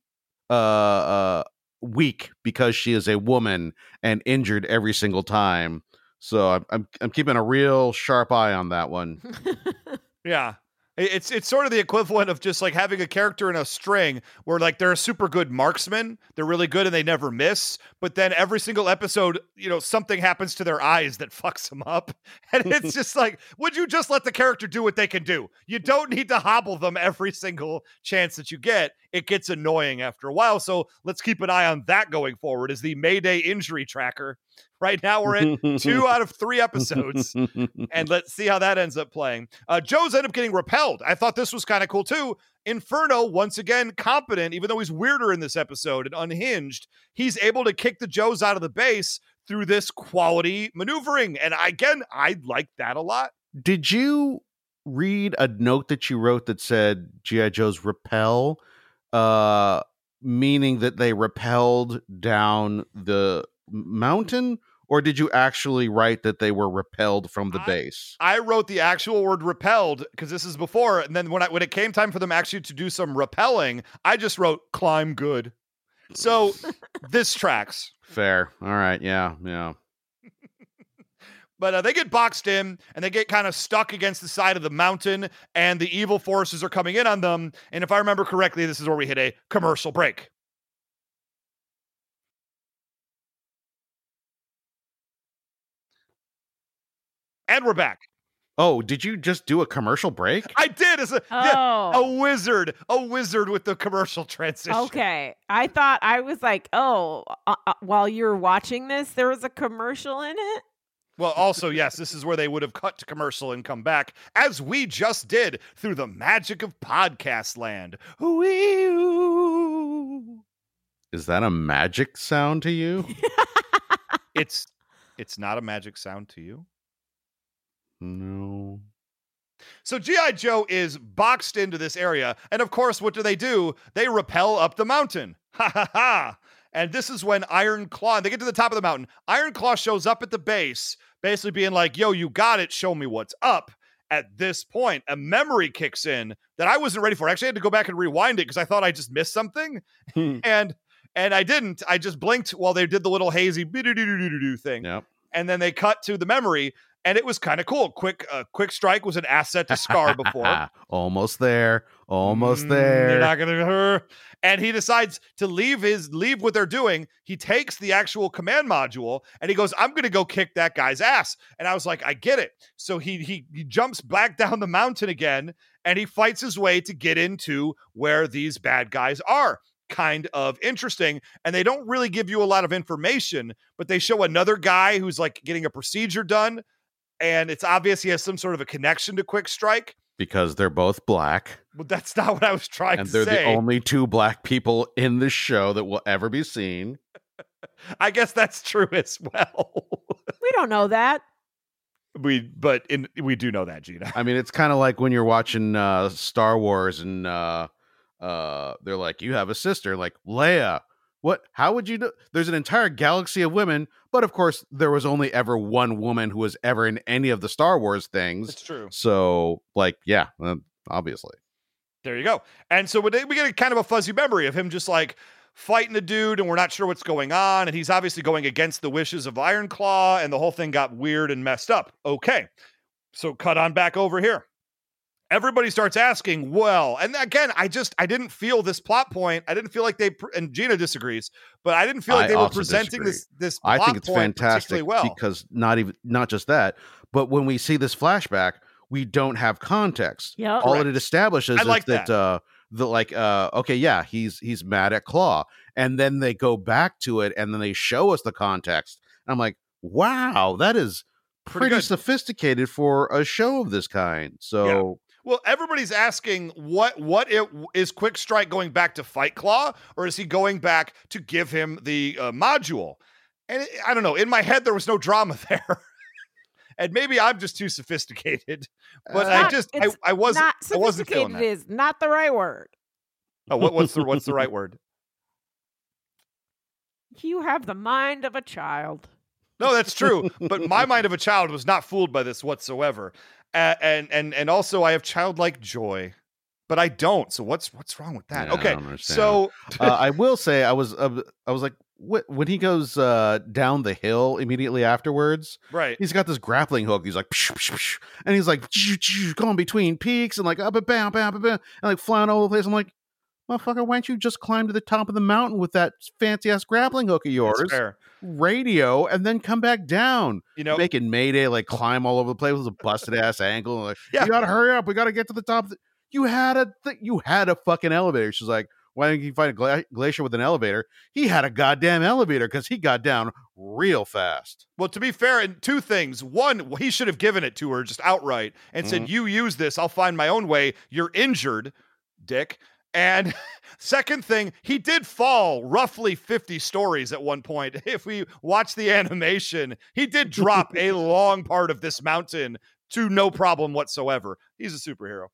uh, uh, weak because she is a woman and injured every single time. So I'm I'm, I'm keeping a real sharp eye on that one. *laughs* Yeah. It's it's sort of the equivalent of just like having a character in a string where like they're a super good marksman, they're really good and they never miss, but then every single episode, you know, something happens to their eyes that *laughs* fucks them up. And it's *laughs* just like, would you just let the character do what they can do? You don't need to hobble them every single chance that you get. It gets annoying after a while. So let's keep an eye on that going forward as the Mayday injury tracker. *laughs* Right now we're at two out of three episodes and let's see how that ends up playing. Uh, Joe's end up getting repelled. I thought this was kind of cool too. Inferno, once again, competent, even though he's weirder in this episode and unhinged, he's able to kick the Joes out of the base through this quality maneuvering. And again, I like that a lot. Did you read a note that you wrote that said GI Joe's repel, uh, meaning that they repelled down the mountain, or did you actually write that they were repelled from the base? I wrote the actual word repelled because this is before, and then when I, when it came time for them actually to do some repelling, I just wrote climb good. So *laughs* this tracks. Fair. All right. Yeah. Yeah. But uh, they get boxed in and they get kind of stuck against the side of the mountain, and the evil forces are coming in on them. And if I remember correctly, this is where we hit a commercial break. And we're back. Oh, did you just do a commercial break? I did as a yeah, Oh. a wizard, a wizard with the commercial transition. Okay. I thought I was like, oh, uh, uh, while you're watching this, there was a commercial in it. Well, also, yes, this is where they would have cut to commercial and come back, as we just did through the magic of podcast land. Wee-oo. Is that a magic sound to you? *laughs* It's it's not a magic sound to you. no. So G.I. Joe is boxed into this area, and of course, what do they do? They rappel up the mountain. Ha ha ha. And this is when Iron Klaw, they get to the top of the mountain. Iron Klaw shows up at the base, basically being like, yo, you got it. Show me what's up. At this point, a memory kicks in that I wasn't ready for. I actually had to go back and rewind it because I thought I just missed something. and and I didn't. I just blinked while they did the little hazy do thing. Yep. And then they cut to the memory, and it was kind of cool. Quick, uh, quick strike was an asset to SKAR before. *laughs* Almost there. Almost Mm, there. You're not gonna her. And he decides to leave his leave what they're doing. He takes the actual command module and he goes, "I'm gonna go kick that guy's ass." And I was like, "I get it." So he he he jumps back *laughs* down the mountain again and he fights his way to get into where these bad guys are. Kind of interesting. And they don't really give you a lot of information, but they show another guy who's like getting a procedure done. And it's obvious he has some sort of a connection to Quick Strike. Because they're both black. But that's not what I was trying and to they're say. the only two black people in the show that will ever be seen. *laughs* I guess that's true as well. *laughs* We don't know that. we but in we do know that Gina. I mean, it's kind of like when you're watching uh, Star Wars and uh, uh, they're like, "You have a sister," like Leia. What? How would you know? There's an entire galaxy of women, but of course, there was only ever one woman who was ever in any of the Star Wars things. It's true. So, like, yeah, uh, obviously. There you go. And so we we get a kind of a fuzzy memory of him just like fighting a dude and we're not sure what's going on and he's obviously going against the wishes of Iron Klaw and the whole thing got weird and messed up. Okay. So cut on back over here. Everybody starts asking, well, and again, I just I didn't feel this plot point. I didn't feel like they and Gina disagrees, but I didn't feel like I they were presenting disagree. this this plot I think it's point fantastic well. because not even not just that, but when we see this flashback, we don't have context. Yeah. All Correct. it establishes I is like that, that. uh the like uh okay, yeah, he's he's mad at Klaw. And then they go back to it and then they show us the context. And I'm like, wow, that is Pretty pretty, sophisticated for a show of this kind. So Well, everybody's asking what what it, is Quick Strike going back to Fight Klaw, or is he going back to give him the uh, module? And it, I don't know. In my head, there was no drama *laughs* there, and maybe I'm just too sophisticated. But Uh, I just I, I wasn't I wasn't feeling sophisticated that. is not the right word. Oh, what, what's the what's the right word? You have the mind of a child. No, that's true. but my mind *laughs* of a child was not fooled by this whatsoever, uh, and and and also I have childlike joy, but I don't. So what's what's wrong with that? Yeah, okay, don't so uh, *laughs* I will say I was uh, I was like wh- when he goes uh down the hill immediately afterwards, right, he's got this grappling hook. He's like, psh, psh, psh, and he's like going between peaks and like up and bam, bam, bam, bam, and like flying all over the place. I'm like, motherfucker, why don't you just climb to the top of the mountain with that fancy ass grappling hook of yours, radio, and then come back down? You know, Making Mayday like climb all over the place with a busted ass ankle. Like, *laughs* Yeah. you gotta hurry up. We gotta get to the top. The-" You had a th- you had a fucking elevator. She's like, why didn't you find a gla- glacier with an elevator? He had a goddamn elevator because he got down real fast. Well, to be fair, and two things. One, he should have given it to her just outright and said, mm-hmm. You use this, I'll find my own way. You're injured, dick. And *laughs* second thing, he did fall roughly 50 stories at one point. *laughs* If we watch the animation, he did drop a *laughs* long part of this mountain to no problem whatsoever. He's a superhero.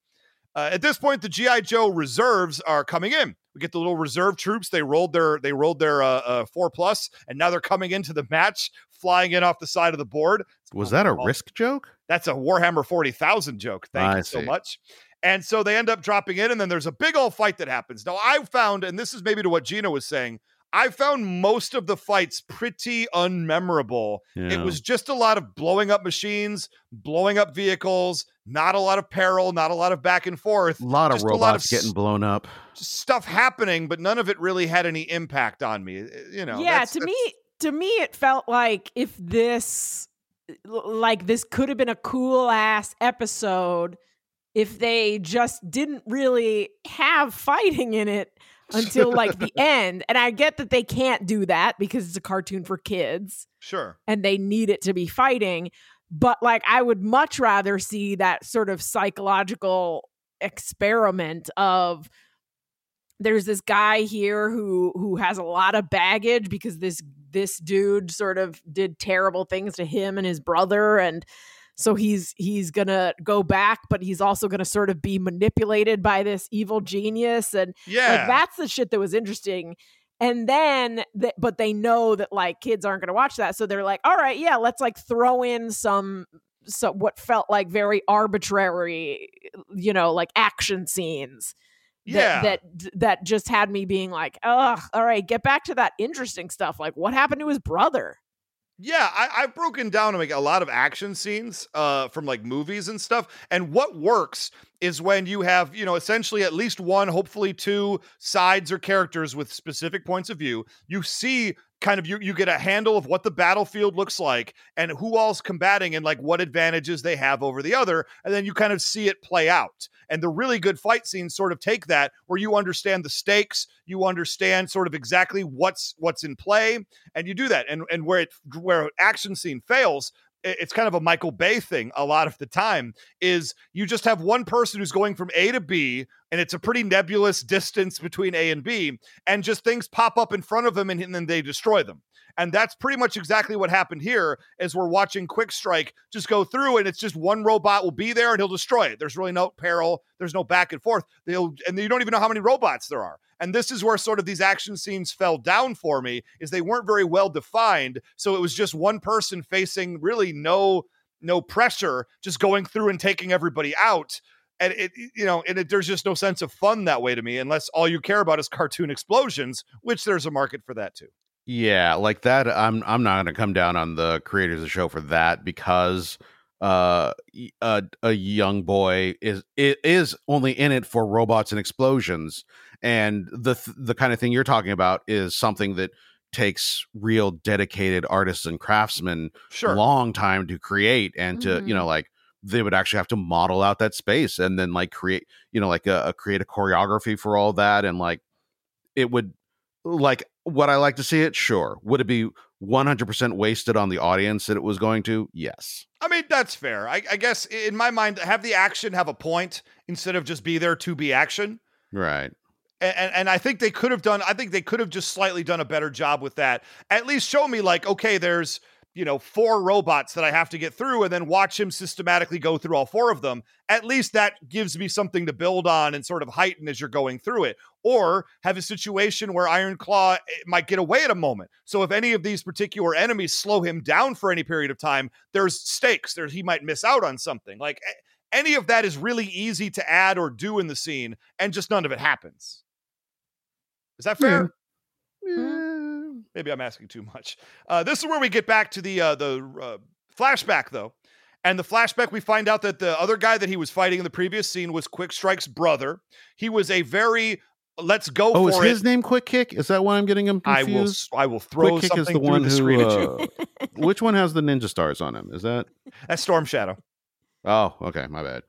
Uh, at this point, the GI Joe reserves are coming in. We get the little reserve troops. They rolled their they rolled their uh, uh, four plus, and now they're coming into the match, flying in off the side of the board. Was that a Oh, risk joke? That's a Warhammer forty thousand joke. Thank I you so much. And so they end up dropping in, and then there's a big old fight that happens. Now I found, and this is maybe to what Gina was saying. I found most of the fights pretty unmemorable. It was just a lot of blowing up machines, blowing up vehicles, not a lot of peril, not a lot of back and forth. A lot of just robots a lot of getting blown up. stuff happening, but none of it really had any impact on me. Uh, You know, yeah, that's- to that's- me, to me, it felt like if this, like this, could have been a cool ass episode if they just didn't really have fighting in it until like the *laughs* end. And I get that they can't do that because it's a cartoon for kids sure. and they need it to be fighting. But like, I would much rather see that sort of psychological experiment of there's this guy here who who has a lot of baggage because this this dude sort of did terrible things to him and his brother and so he's he's gonna go back but he's also gonna sort of be manipulated by this evil genius and Yeah. like that's the shit that was interesting and then th- but they know that like kids aren't to watch that so they're like all right yeah let's like throw in some so what felt like very arbitrary you know like action scenes Yeah. that that that just had me being like ugh all right get back to that interesting stuff like what happened to his brother Yeah, I, I've broken down like a lot of action scenes uh, from like movies and stuff. And what works is when you have, you know, essentially at least one, hopefully two sides or characters with specific points of view. You see kind of you you get a handle of what the battlefield looks like and who all's combating and like what advantages they have over the other. And then you kind of see it play out. And the really good fight scenes sort of take that where you understand the stakes, you understand sort of exactly what's what's in play, and you do that. And and where it where an action scene fails, it's kind of a Michael Bay thing a lot of the time is you just have one person who's going from A to B and it's a pretty nebulous distance between A and B and just things pop up in front of them and, and then they destroy them. And that's pretty much exactly what happened here as we're watching Quick Strike just go through and it's just one robot will be there and he'll destroy it. There's really no peril, there's no back and forth. They'll and you don't even know how many robots there are. And this is where sort of these action scenes fell down for me is they weren't very well defined. So it was just one person facing really no no pressure, just going through and taking everybody out. And it, you know, and it, there's just no sense of fun that way to me, unless all you care about is cartoon explosions, which there's a market for that too. Yeah, like that. I'm I'm not to come down on the creators of the show for that because uh a young boy is is only in it for robots and explosions and the th- the kind of thing you're talking about is something that takes real dedicated artists and craftsmen Sure. long time to create and to you know mm-hmm. like they would actually have to model out that space and then like create you know like a, a create a choreography for all that and like it would like what I like to see it sure would it be 100% wasted on the audience that it was going to yes I mean, that's fair. I, I guess in my mind, have the action have a point instead of just be there to be action. right And, and, I think they could have done, I think they could have just slightly done a better job with that. At least show me, like, okay, there's, you know, four robots that I have to get through, and then watch him systematically go through all four of them. At least that gives me something to build on and sort of heighten as you're going through it. Or have a situation where Iron Klaw eh, might get away at a moment. So if any of these particular enemies slow him down for any period of time, there's stakes. There's he might miss out on something. Like eh, any of that is really easy to add or do in the scene, and just none of it happens. Is that fair? Maybe I'm asking too much. Uh, this is where we get back to the uh, the uh, flashback, though. And the flashback, we find out that the other guy that he was fighting in the previous scene was Quick Strike's brother. He was a very let's go oh is for his name quick kick is that why i'm getting him I confused will I will throw quick kick is something the one the who screen at you. uh, which one has the ninja stars on him is that That's Storm Shadow. oh okay my bad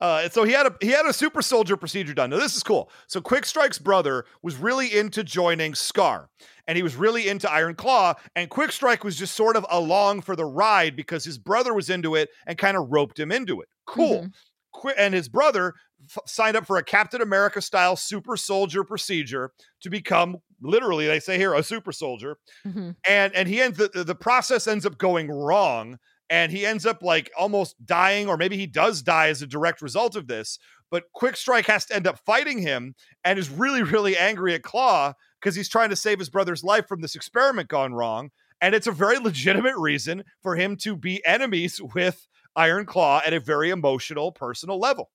Uh, so he had a he had a super soldier procedure done. Now this is cool. So Quick Strike's brother was really into joining SKAR, and he was really into Iron Klaw. And Quick Strike was just sort of along for the ride because his brother was into it and kind of roped him into it. Cool. Qui- and his brother f- signed up for a Captain America style super soldier procedure to become literally they say here a super soldier Mm-hmm. and and he ends the, the process ends up going wrong and he ends up like almost dying or maybe he does die as a direct result of this but quick strike has to end up fighting him and is really really angry at klaw because he's trying to save his brother's life from this experiment gone wrong and it's a very legitimate reason for him to be enemies with iron klaw at a very emotional personal level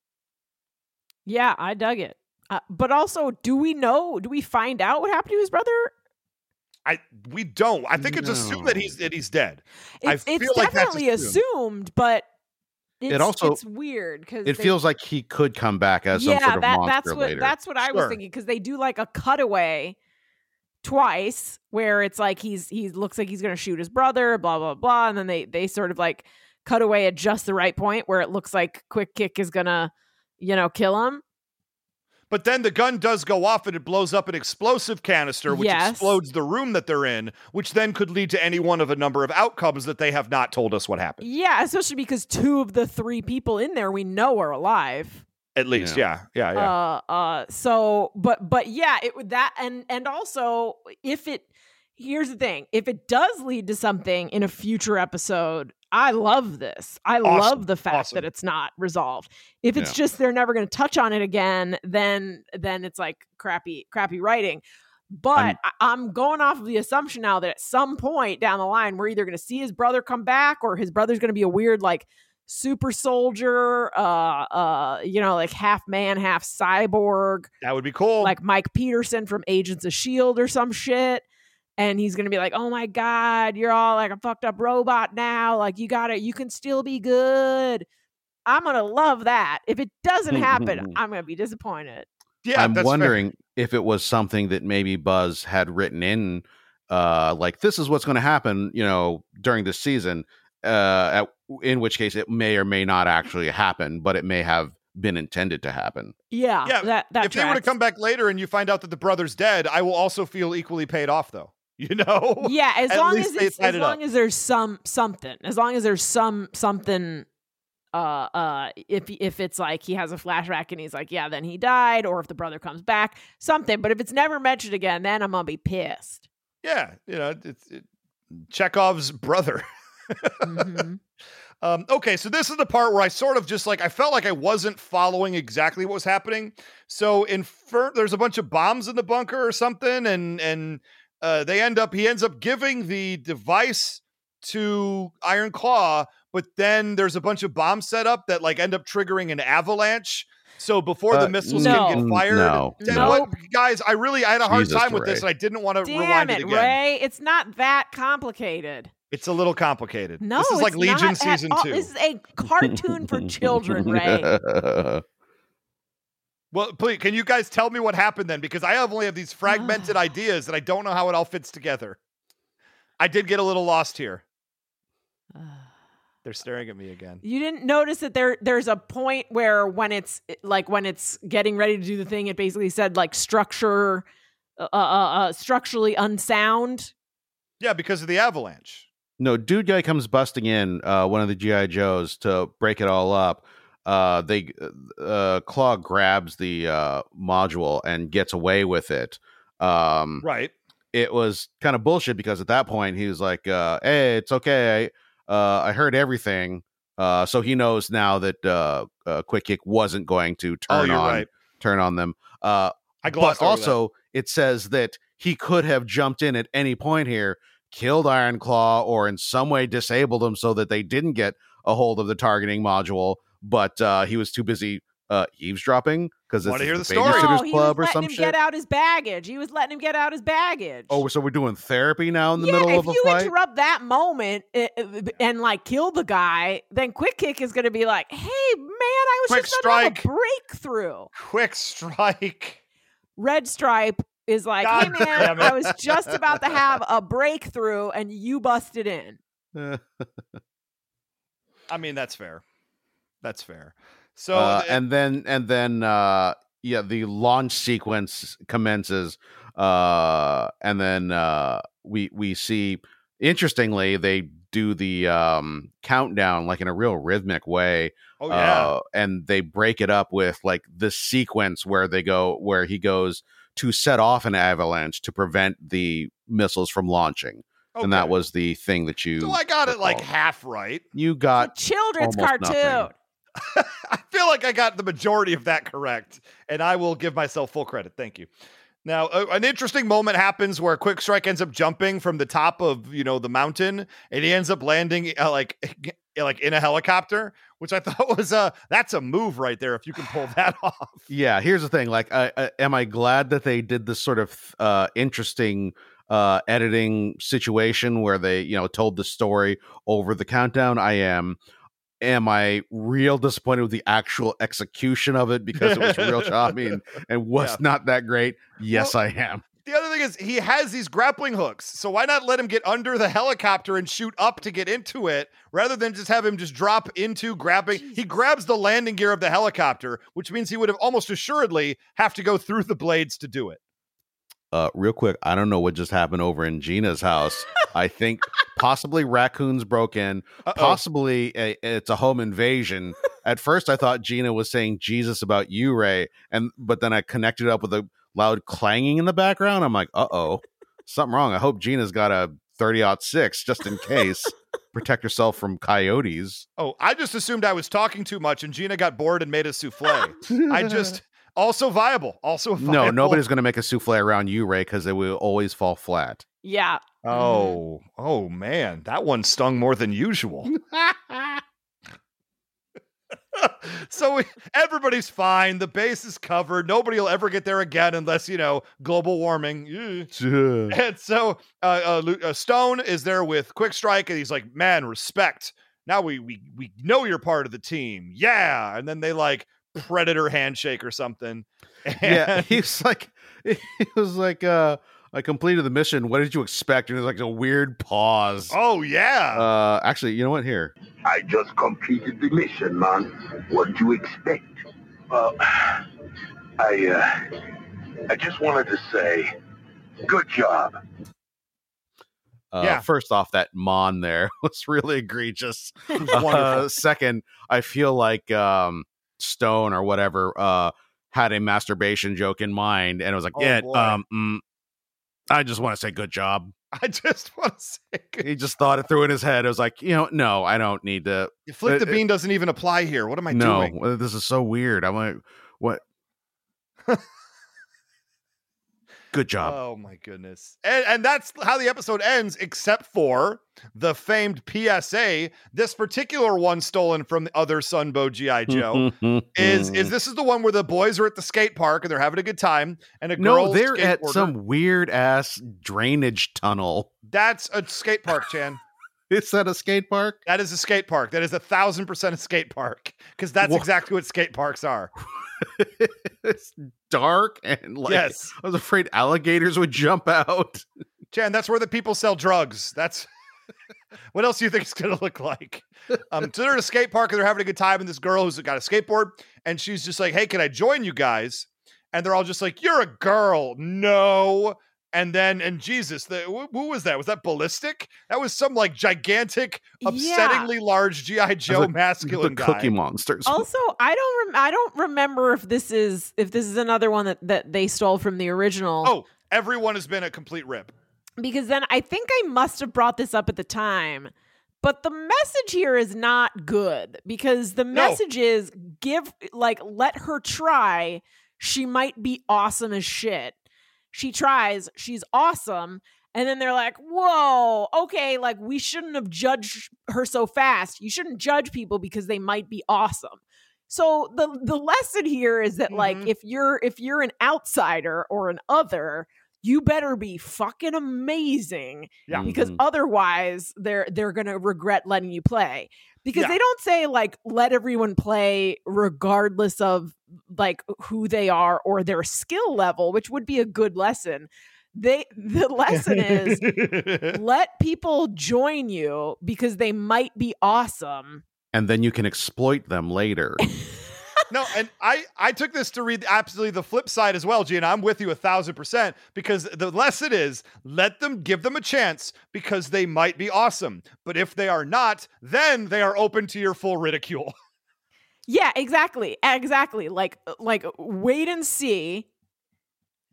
Yeah, I dug it. Uh, but also, do we know? Do we find out what happened to his brother? I we don't i think it's assumed that he's that he's dead I It's, it's feel like that's definitely assumed. assumed, but it's, also- it's weird because it feels like he could come back as some yeah, sort of that, monster that's what later that's what I was thinking because they do like a cutaway twice where it's like he's he looks like he's gonna shoot his brother, blah blah blah, and then they they sort of like cut away at just the right point where it looks like Quick Kick is gonna you know kill him. But then the gun does go off and it blows up an explosive canister, which Yes. explodes the room that they're in, which then could lead to any one of a number of outcomes that they have not told us what happened. Yeah, especially because two of the three people in there we know are alive. At least, yeah, yeah, yeah. Uh, uh. So, but, but yeah, it would that, and and also if it, here's the thing, if it does lead to something in a future episode, I love this. I Awesome, love the fact awesome. that it's not resolved. If it's Yeah. just they're never going to touch on it again, then then it's like crappy, crappy writing. But I'm- I'm going off of the assumption now that at some point down the line, we're either going to see his brother come back or his brother's going to be a weird like super soldier, uh, uh, you know, like half man, half cyborg, that would be cool. like Mike Peterson from Agents of Shield or some shit. And he's gonna be like, "Oh my god, you're all like a fucked up robot now. Like you got it. You can still be good." I'm gonna love that. If it doesn't happen, *laughs* I'm gonna be disappointed. yeah, I'm that's fair. wondering if it was something that maybe Buzz had written in, uh, like this is what's going to happen, you know, during this season. Uh, at, in which case, it may or may not actually happen, but it may have been intended to happen. Yeah, Yeah, that that if they were to come back later and you find out that the brother's dead, I will also feel equally paid off, though. *laughs* You know? yeah, as long as it's, as long as there's some something, as long as there's some something. Uh, uh, if if it's like he has a flashback and he's like, yeah, then he died, or if the brother comes back, something. But if it's never mentioned again, then I'm gonna be pissed. Yeah, you know, it's it, Chekhov's brother. Mhm. *laughs* Um, okay, so this is the part where I sort of just like I felt like I wasn't following exactly what was happening. So in fir- there's a bunch of bombs in the bunker or something, and and uh, they end up he ends up giving the device to Iron Klaw, but then there's a bunch of bombs set up that like end up triggering an avalanche. So before Uh, the missiles no. can get fired, No, Then no. what- guys, I really I had a hard Jesus, time with this, and I didn't want to Damn rewind it, it, again. Ray! It's not that complicated. It's a little complicated. No, this is like it's Legion season all. two. This is a cartoon for children, Ray. *laughs* Well, please, can you guys tell me what happened then? Because I have only have these fragmented ideas and I don't know how it all fits together. I did get a little lost here. *sighs* They're staring at me again. You didn't notice that there there's a point where when it's like when it's getting ready to do the thing, it basically said like structure, uh, uh, uh structurally unsound. Yeah, because of the avalanche. No, dude guy comes busting in, uh, one of the GI Joes to break it all up. Uh, they uh, Klaw grabs the uh, module and gets away with it. Um, Right. it was kind of bullshit because at that point he was like, uh, "Hey, it's okay. I, uh, I heard everything." Uh, so he knows now that uh, uh, Quick Kick wasn't going to Oh, turn you're on right. turn on them. Uh, I but over that. also it says that he could have jumped in at any point here, killed Iron Klaw, or in some way disabled them so that they didn't get a hold of the targeting module. But uh, he was too busy uh, eavesdropping because it's Wanna hear the the story? Babysitters No, he was Club or letting some him shit. get out his baggage. He was letting him get out his baggage. Oh, so we're doing therapy now in the yeah, middle of a fight. If you interrupt that moment uh, uh, and like kill the guy, then Quick Kick is going to be like, "Hey, man, I was Quick just about to have strike. a breakthrough." Quick strike. Red Stripe is like, God "Hey, man. I was just about to have a breakthrough, and you busted in." *laughs* I mean, that's fair. That's fair. So uh, th- and then and then uh yeah the launch sequence commences uh and then uh we we see interestingly they do the um countdown like in a real rhythmic way oh yeah. uh, and they break it up with like the sequence where they go where he goes to set off an avalanche to prevent the missiles from launching and that was the thing that you So I got it like half right. you got Children's cartoon. nothing. *laughs* I feel like I got the majority of that correct, and I will give myself full credit. Thank you. Now, an interesting moment happens where Quick Strike ends up jumping from the top of you know the mountain, and he ends up landing uh, like *laughs* like in a helicopter, which I thought *laughs* was a that's a move right there if you can pull that off. Yeah, here's the thing. Like, I, I, am I glad that they did this sort of uh, interesting uh, editing situation where they, you know, told the story over the countdown? I am. Am I real disappointed with the actual execution of it because it was real *laughs* choppy and, and was Yeah. not that great? Yes, I am. The other thing is he has these grappling hooks, so why not let him get under the helicopter and shoot up to get into it, rather than just have him just drop into grabbing? He grabs the landing gear of the helicopter, which means he would have almost assuredly have to go through the blades to do it. Uh, real quick, I don't know what just happened over in Gina's house. I think possibly raccoons broke in. Uh-oh. Possibly a, it's a home invasion. *laughs* At first, I thought Gina was saying Jesus about you, Ray, and but then I connected up with a loud clanging in the background. I'm like, uh oh, something wrong. I hope Gina's got a 30-06 just in case. Protect yourself from coyotes. Oh, I just assumed I was talking too much, and Gina got bored and made a souffle. I just *laughs* also viable, also viable. No, nobody's going to make a souffle around you, Ray, because it will always fall flat. Yeah. Oh, oh man, that one stung more than usual. *laughs* *laughs* so we, everybody's fine. The base is covered. Nobody will ever get there again unless you know global warming. Ugh. And so uh, uh, uh, Stone is there with Quick Strike, and he's like, "Man, respect. Now we we we know you're part of the team. Yeah." And then they like predator handshake or something. *laughs* yeah, And- he's like, he was like, uh, I completed the mission. What did you expect? And there's like a weird pause. Oh yeah. Uh, actually, you know what? Here, I just completed the mission, man. What did you expect? Well, *sighs* I, uh, I just wanted to say, good job. uh, Yeah. first off, that mon there *laughs* was really egregious. *laughs* Uh, second, I feel like um, Stone or whatever uh, had a masturbation joke in mind, and it was like, Oh, yeah, um, mm, I just want to say good job. *laughs* I just want to say, good- He just thought it through in his head. It was like, you know, no, I don't need to. flick the Uh, uh, bean doesn't even apply here. What am I no, doing? uh, this is so weird. I'm like, what? *laughs* Good job. Oh my goodness. And and that's how the episode ends, except for the famed PSA. This particular one stolen from the other Sunbow G.I. Joe. *laughs* is is this is the one where the boys are at the skate park and they're having a good time and a no? girl They're at some weird ass drainage tunnel. that's a skate park, Chan. *laughs* Is that a skate park? That is a skate park. That is a thousand percent a skate park. Because that's Wha- exactly what skate parks are. *laughs* *laughs* it's dark and like yes. I was afraid alligators would jump out. Chan, that's where the people sell drugs. That's *laughs* what else do you think it's going to look like? Um, so they're at a skate park and they're having a good time, and this girl who's got a skateboard, and she's just like, "Hey, can I join you guys?" And they're all just like, "You're a girl, no." And then, and Jesus, the, who, who was that? Was that ballistic? That was some like gigantic, upsettingly large GI Joe like masculine the guy. Cookie Monsters. Also, I don't rem- I don't remember if this is if this is another one that that they stole from the original. Oh, everyone has been a complete rip. because then I think I must have brought this up at the time. But the message here is not good because the message is give like let her try. She might be awesome as shit. She tries, she's awesome. And then they're like, whoa, okay, like we shouldn't have judged her so fast. You shouldn't judge people because they might be awesome. So the the lesson here is that like Mhm. if you're if you're an outsider or an other, you better be fucking amazing Yeah. because Mhm. otherwise they're they're going to regret letting you play. Because Yeah. they don't say like let everyone play regardless of like who they are or their skill level, which would be a good lesson. They *laughs* the lesson is *laughs* let people join you because they might be awesome. and then you can exploit them later. *laughs* no, and I I took this to read absolutely the flip side as well, Gina. I'm with you a thousand percent because the lesson is let them give them a chance because they might be awesome, but if they are not, then they are open to your full ridicule. *laughs* Yeah, exactly. Exactly. Like like wait and see.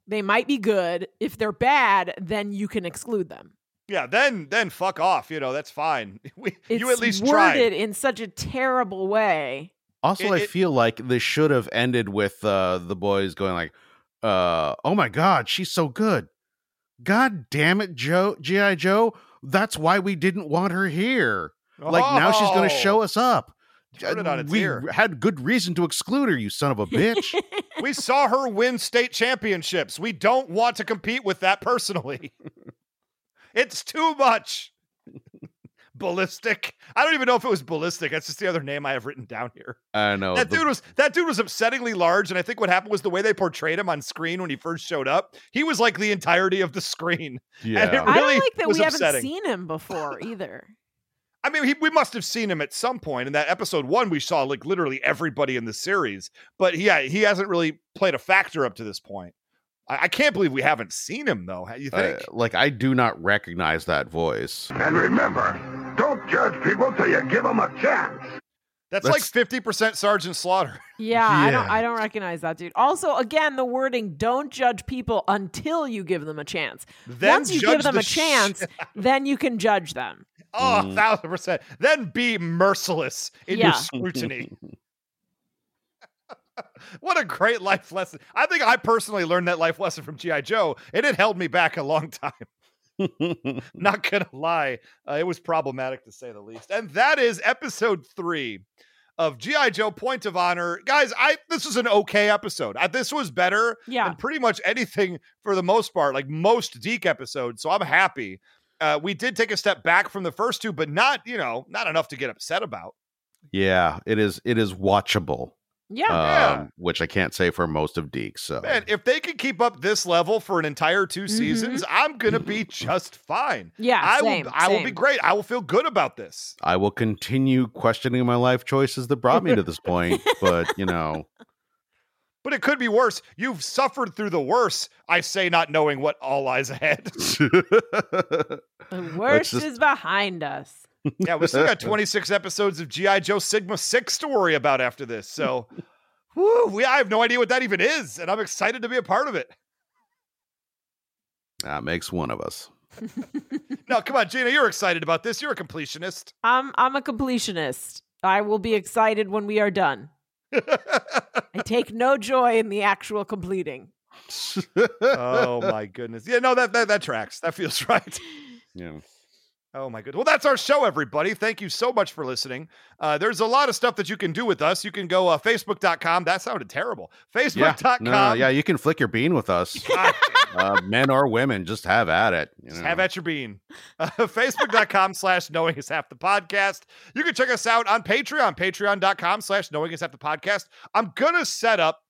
They might be good. If they're bad, then you can exclude them. yeah, then then fuck off. You know that's fine. *laughs* We, you at least worded tried. in such a terrible way. Also, It- I it- feel like this should have ended with uh, the boys going like, uh, "Oh my God, she's so good! God damn it, Joe, GI Joe! That's why we didn't want her here. Like now she's going to Oh, show us up. Turn it on its we ear. had good reason to exclude her, you son of a bitch. *laughs* We saw her win state championships. We don't want to compete with that personally. *laughs* it's too much. Ballistic. I don't even know if it was ballistic. That's just the other name I have written down here. I know that the- dude was that dude was upsettingly large, and I think what happened was the way they portrayed him on screen when he first showed up. He was like the entirety of the screen. *laughs* And it Yeah. I don't like that was we upsetting. haven't seen him *laughs* before either. I mean, he, we must have seen him at some point in that episode one. We saw like literally everybody in the series, but yeah, he hasn't really played a factor up to this point. I, I can't believe we haven't seen him though. How You Uh, think? like I do not recognize that voice. And remember, don't judge people till you give them a chance. That's, like fifty percent Sergeant Slaughter. *laughs* Yeah, I don't I don't recognize that dude. Also, again, the wording don't judge people until you give them a chance. Then Once you give them the a chance, *laughs* then you can judge them. Oh, Mm. a thousand percent. Then be merciless in Yeah. your scrutiny. *laughs* what a great life lesson. I think I personally learned that life lesson from G.I. Joe, and it held me back a long time. *laughs* *laughs* Not gonna lie, uh, it was problematic to say the least. And that is episode three of GI Joe Point of Honor, guys. I this was an okay episode. I, this was better Yeah. than pretty much anything for the most part, like most DiC episodes. So I'm happy. Uh, we did take a step back from the first two, but not you know not enough to get upset about. yeah, it is. It is watchable. Yeah. Yeah. Um, which I can't say for most of DiC. So Man, if they can keep up this level for an entire two Mhm. seasons, I'm gonna be *laughs* just fine. yeah, I same, will. I will be great. I will feel good about this. I will continue questioning my life choices that brought me to this point. But you know, *laughs* But it could be worse. You've suffered through the worse. I say, not knowing what all lies ahead. *laughs* The worst just- is behind us. Yeah, we still got *laughs* 26 episodes of GI Joe Sigma Six to worry about after this. So, *laughs* whew, we I have no idea what that even is, and I'm excited to be a part of it. that makes one of us. No, come on, Gina, you're excited about this. You're a completionist. I'm I'm a completionist. I will be excited when we are done. *laughs* I take no joy in the actual completing. oh my goodness. Yeah, no, that, that that tracks. That feels right. Yeah. Oh my goodness. Well, that's our show, everybody. Thank you so much for listening. Uh, there's a lot of stuff that you can do with us. You can go uh, facebook.com. That sounded terrible. Yeah. Facebook.com. No, no, yeah, you can flick your bean with us. *laughs* Uh, men or women, just have at it. you Just know. have at your bean. *laughs* Uh, Facebook.com slash knowing is half the podcast. You can check us out on Patreon, patreon.com slash knowing is half the podcast. I'm going to set up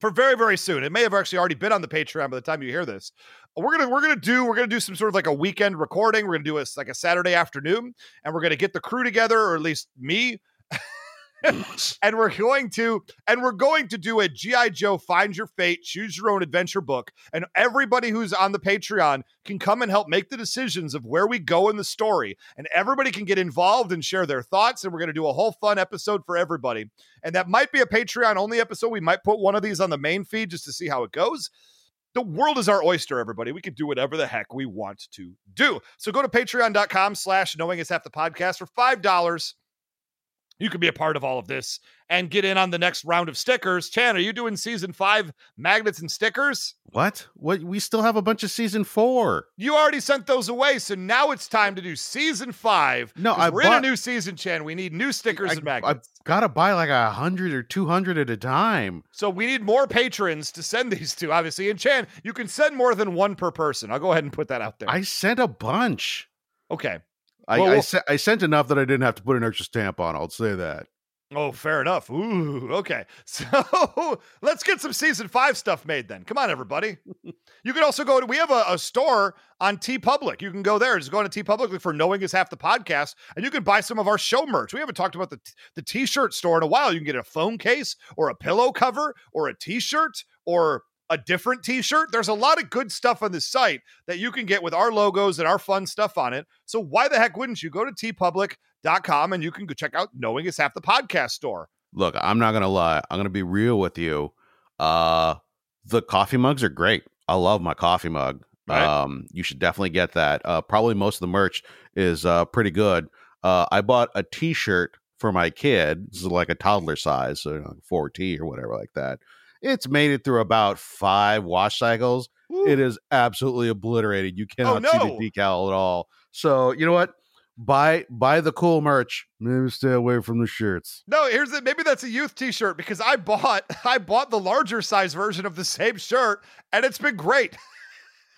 for very very soon. It may have actually already been on the Patreon by the time you hear this. We're gonna we're gonna do we're gonna do some sort of like a weekend recording. We're gonna do a like a Saturday afternoon, and we're gonna get the crew together, or at least me. *laughs* and we're going to and we're going to do a GI Joe Find Your Fate Choose Your Own Adventure book. And everybody who's on the Patreon can come and help make the decisions of where we go in the story. And everybody can get involved and share their thoughts. And we're going to do a whole fun episode for everybody. And that might be a Patreon only episode. We might put one of these on the main feed just to see how it goes. The world is our oyster, everybody. We can do whatever the heck we want to do. So go to patreon.com slash knowing is half the podcast for five dollars you can be a part of all of this and get in on the next round of stickers. Chan, are you doing season five magnets and stickers? What? What? We still have a bunch of season four. You already sent those away, so now it's time to do season five. No, I we're bought- in a new season, Chan. We need new stickers and magnets. I've got to buy like a hundred or two hundred at a time. so we need more patrons to send these to, obviously. And Chan, you can send more than one per person. I'll go ahead and put that out there. I sent a bunch. okay. I, Well, I, se- I sent enough that I didn't have to put an extra stamp on. I'll say that. Oh, fair enough. Ooh, okay. *laughs* So let's get some season five stuff made then. Come on, everybody. You can also go to, we have a, a store on TeePublic. You can go there. Just go to TeePublic look for Knowing is Half the Podcast, and you can buy some of our show merch. We haven't talked about the, the t shirt store in a while. You can get a phone case or a pillow cover or a t shirt or a different t-shirt. There's a lot of good stuff on this site that you can get with our logos and our fun stuff on it. So why the heck wouldn't you go to teepublic.com and you can go check out Knowing is Half the Podcast store. Look, I'm not gonna lie. I'm gonna be real with you. Uh, the coffee mugs are great. I love my coffee mug. Right. Um, you should definitely get that. Uh, probably most of the merch is uh pretty good. Uh, I bought a T-shirt for my kid. This is like a toddler size, so you know, 4T or whatever like that. It's made it through about five wash cycles. It is absolutely obliterated. You cannot see Oh, no. the decal at all. So you know what? Buy buy the cool merch. Maybe stay away from the shirts. No, here's it. Maybe that's a youth T-shirt because I bought *laughs* I bought the larger size version of the same shirt and it's been great. *laughs*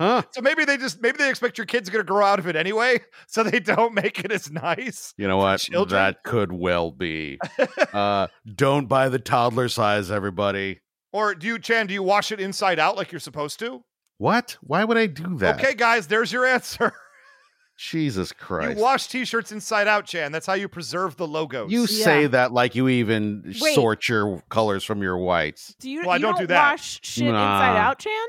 Huh? So maybe they just maybe they expect your kids are going to grow out of it anyway, *laughs* so they don't make it as nice. You know what? children? That could well be. uh, don't buy the toddler size, everybody. Or do you, Chan? Do you wash it inside out like you're supposed to? What? Why would I do that? Okay, guys, there's your answer. *laughs* Jesus Christ. You wash T-shirts inside out, Chan. That's how you preserve the logos. You say that like you even Wait. sort your colors from your whites. Do you, Well, I don't don't do that. wash shit inside out, Chan?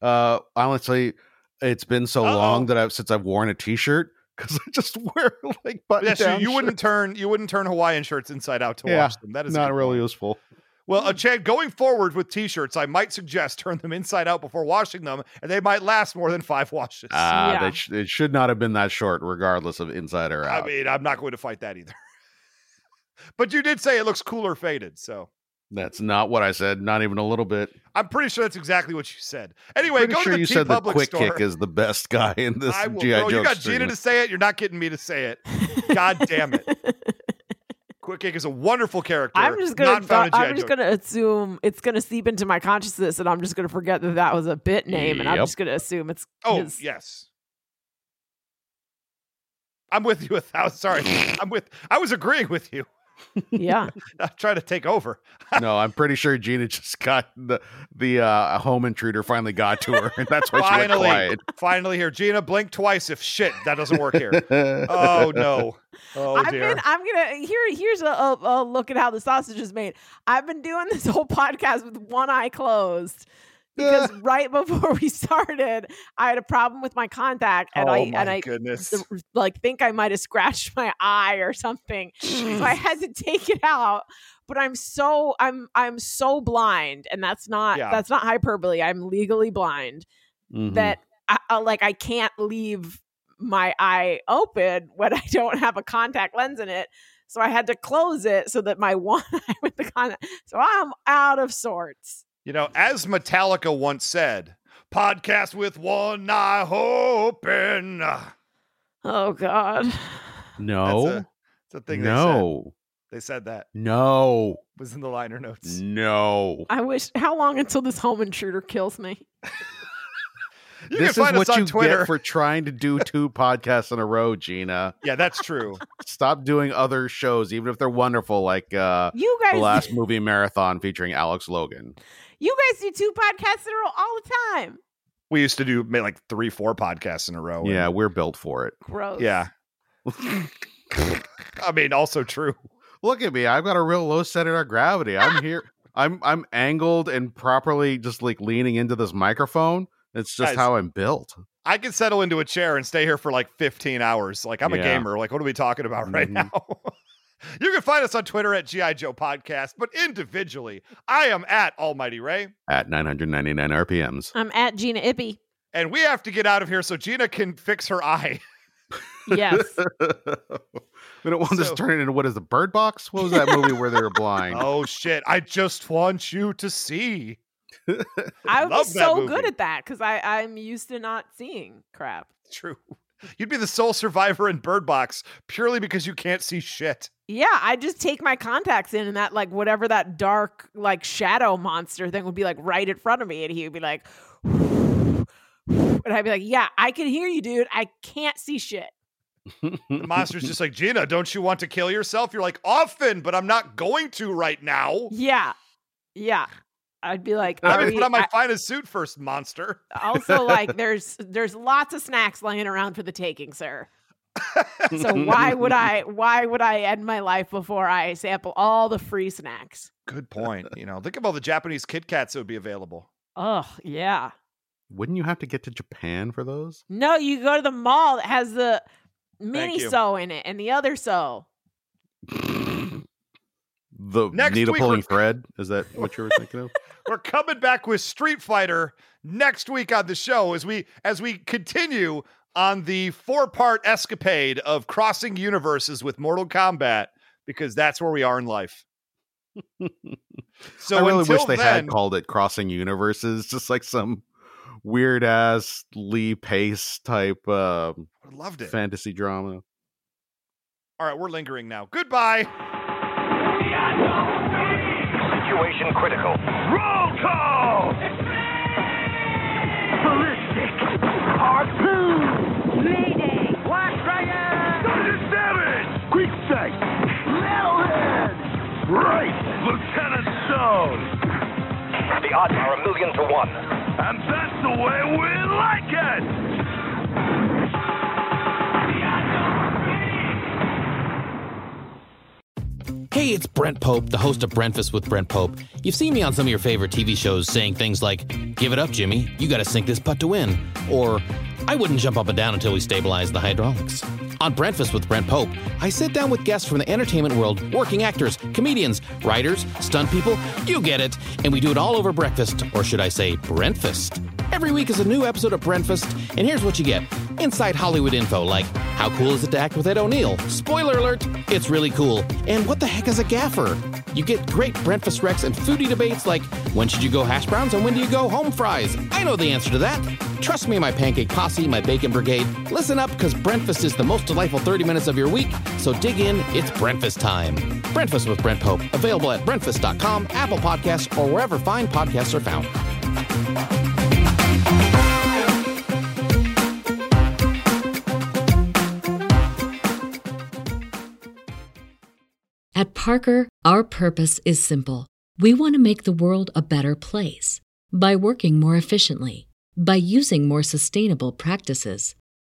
Uh, honestly, it's been so Uh-oh. long that I've since I've worn a T-shirt because I just *laughs* wear like button Yes, you, down. you wouldn't turn you wouldn't turn Hawaiian shirts inside out to Yeah, wash them. That is not really point. useful. Well, uh, Chad, going forward with T-shirts, I might suggest *laughs* turn them inside out before washing them, and they might last more than five washes. Ah, Yeah. they sh- it should not have been that short, regardless of inside or out. I mean, I'm not going to fight that either. *laughs* but you did say it looks cooler faded, so That's not what I said. Not even a little bit. I'm pretty sure that's exactly what you said. Anyway, Pretty go sure to the you T said that Public Quick store. Kick is the best guy in *laughs* this I will, GI bro, Joe. you got extreme. Gina to say it. You're not getting me to say it. God damn it. Quick Kick is a wonderful character. I'm just gonna. not found in I'm just gonna assume it's gonna seep into my consciousness, and I'm just gonna forget that that was a bit name, and I'm just gonna assume it's. Oh his- yes. I'm with you a thousand. Sorry, *laughs* I'm with. I was agreeing with you. Yeah. *laughs* I'm trying to take over. *laughs* no, I'm pretty sure Gina just got the the uh, home intruder finally got to her, and that's why she went finally, quiet. finally here. Gina, blink twice if shit that doesn't work here. *laughs* oh no. Oh I've dear. been. I'm gonna here. Here's a, a, a look at how the sausage is made. I've been doing this whole podcast with one eye closed because *laughs* right before we started, I had a problem with my contact, and oh I and I goodness. like think I might have scratched *laughs* my eye or something. so I had to take it out. But I'm so I'm I'm so blind, and that's not Yeah. that's not hyperbole. I'm legally blind Mhm. that I, I like I can't leave my eye open when *laughs* I don't have a contact lens in it. So I had to close it so that my one eye with the contact. So I'm out of sorts. You know, as Metallica once said, podcast with one eye open. Oh God. *laughs* no, That's a, that's a thing they said. no, They said that. no, Was in the liner notes. no. I wish how long until this home intruder kills me? *laughs* You this can find is us what on you Twitter. get for trying to do two podcasts in a row, Gina. yeah, that's true. Stop doing other shows, even if they're wonderful, like uh, You the guys, last movie marathon featuring Alex Logan. you guys do two podcasts in a row all the time. We used to do like three, four podcasts in a row. and- Yeah, we're built for it. Gross. yeah. *laughs* I mean, also true. Look at me. I've got a real low center of gravity. I'm here. *laughs* I'm I'm angled and properly just like leaning into this microphone. It's just Guys, how I'm built. I could settle into a chair and stay here for like 15 hours. Like I'm a gamer. Like what are we talking about right Mhm. now? *laughs* you can find us on Twitter at GI Joe Podcast, but individually, I am at Almighty Ray, At 999 RPMs. I'm at Gina Ippy. and we have to get out of here so Gina can fix her eye. Yes. we don't want this So- to turn into what is the Bird Box? What was that movie where they were *laughs* blind? oh shit! I just want you to see. *laughs* I would be so movie. good at that because I I'm used to not seeing crap. True. You'd be the sole survivor in Bird Box purely because you can't see shit. Yeah, I just take my contacts in, and that like whatever that dark like shadow monster thing would be like right in front of me, and he would be like, and I'd be like, "Yeah, I can hear you, dude. I can't see shit." The monster's just like, Gina, don't you want to kill yourself? You're like, often, but I'm not going to right now. Yeah, yeah. I'd be like, Let "Are me we- put on my I- finest suit first, monster. *laughs* also like *laughs* there's there's lots of snacks laying around for the taking, sir. *laughs* so why would I why would I end my life before I sample all the free snacks? Good point. You know, think of all the Japanese Kit Kats that would be available. Oh yeah. Wouldn't you have to get to Japan for those? No, you go to the mall that has the Miniso in it and the other so. The Next needle pulling thread? Is that what you were thinking of? *laughs* We're coming back with Street Fighter next week on the show as we as we continue on the four-part escapade of crossing universes with Mortal Kombat because that's where we are in life. *laughs* So I really wish they then, had called it Crossing Universes, just like some weird ass Lee Pace type uh, I loved it. fantasy drama. All right, we're lingering now. Goodbye. Situation critical. Roll call! Ballistic. Harpoon. Mayday. Black Dragon. Sergeant Savage! Quick Stryke. Metalhead. Right! Lieutenant Stone! The odds are a million to one. And that's the way we like it! Hey, it's Brent Pope, the host of Breakfast with Brent Pope. You've seen me on some of your favorite TV shows saying things like, Give it up, Jimmy, you gotta sink this putt to win, or I wouldn't jump up and down until we stabilize the hydraulics. On Breakfast with Brent Pope, I sit down with guests from the entertainment world, working actors, comedians, writers, stunt people, you get it, and we do it all over breakfast, or should I say, Brentfast. Every week is a new episode of Brentfast, and here's what you get. Inside Hollywood info like, how cool is it to act with Ed O'Neill? Spoiler alert, it's really cool. And what the heck is a gaffer? You get great breakfast recs and foodie debates like, when should you go hash browns and when do you go home fries? I know the answer to that. Trust me, my pancake posse, my bacon brigade. Listen up, because breakfast is the most delightful 30 minutes of your week. So dig in, it's breakfast time. Breakfast with Brent Pope, available at breakfast.com, Apple Podcasts, or wherever fine podcasts are found. At Parker, our purpose is simple. We want to make the world a better place by working more efficiently, by using more sustainable practices,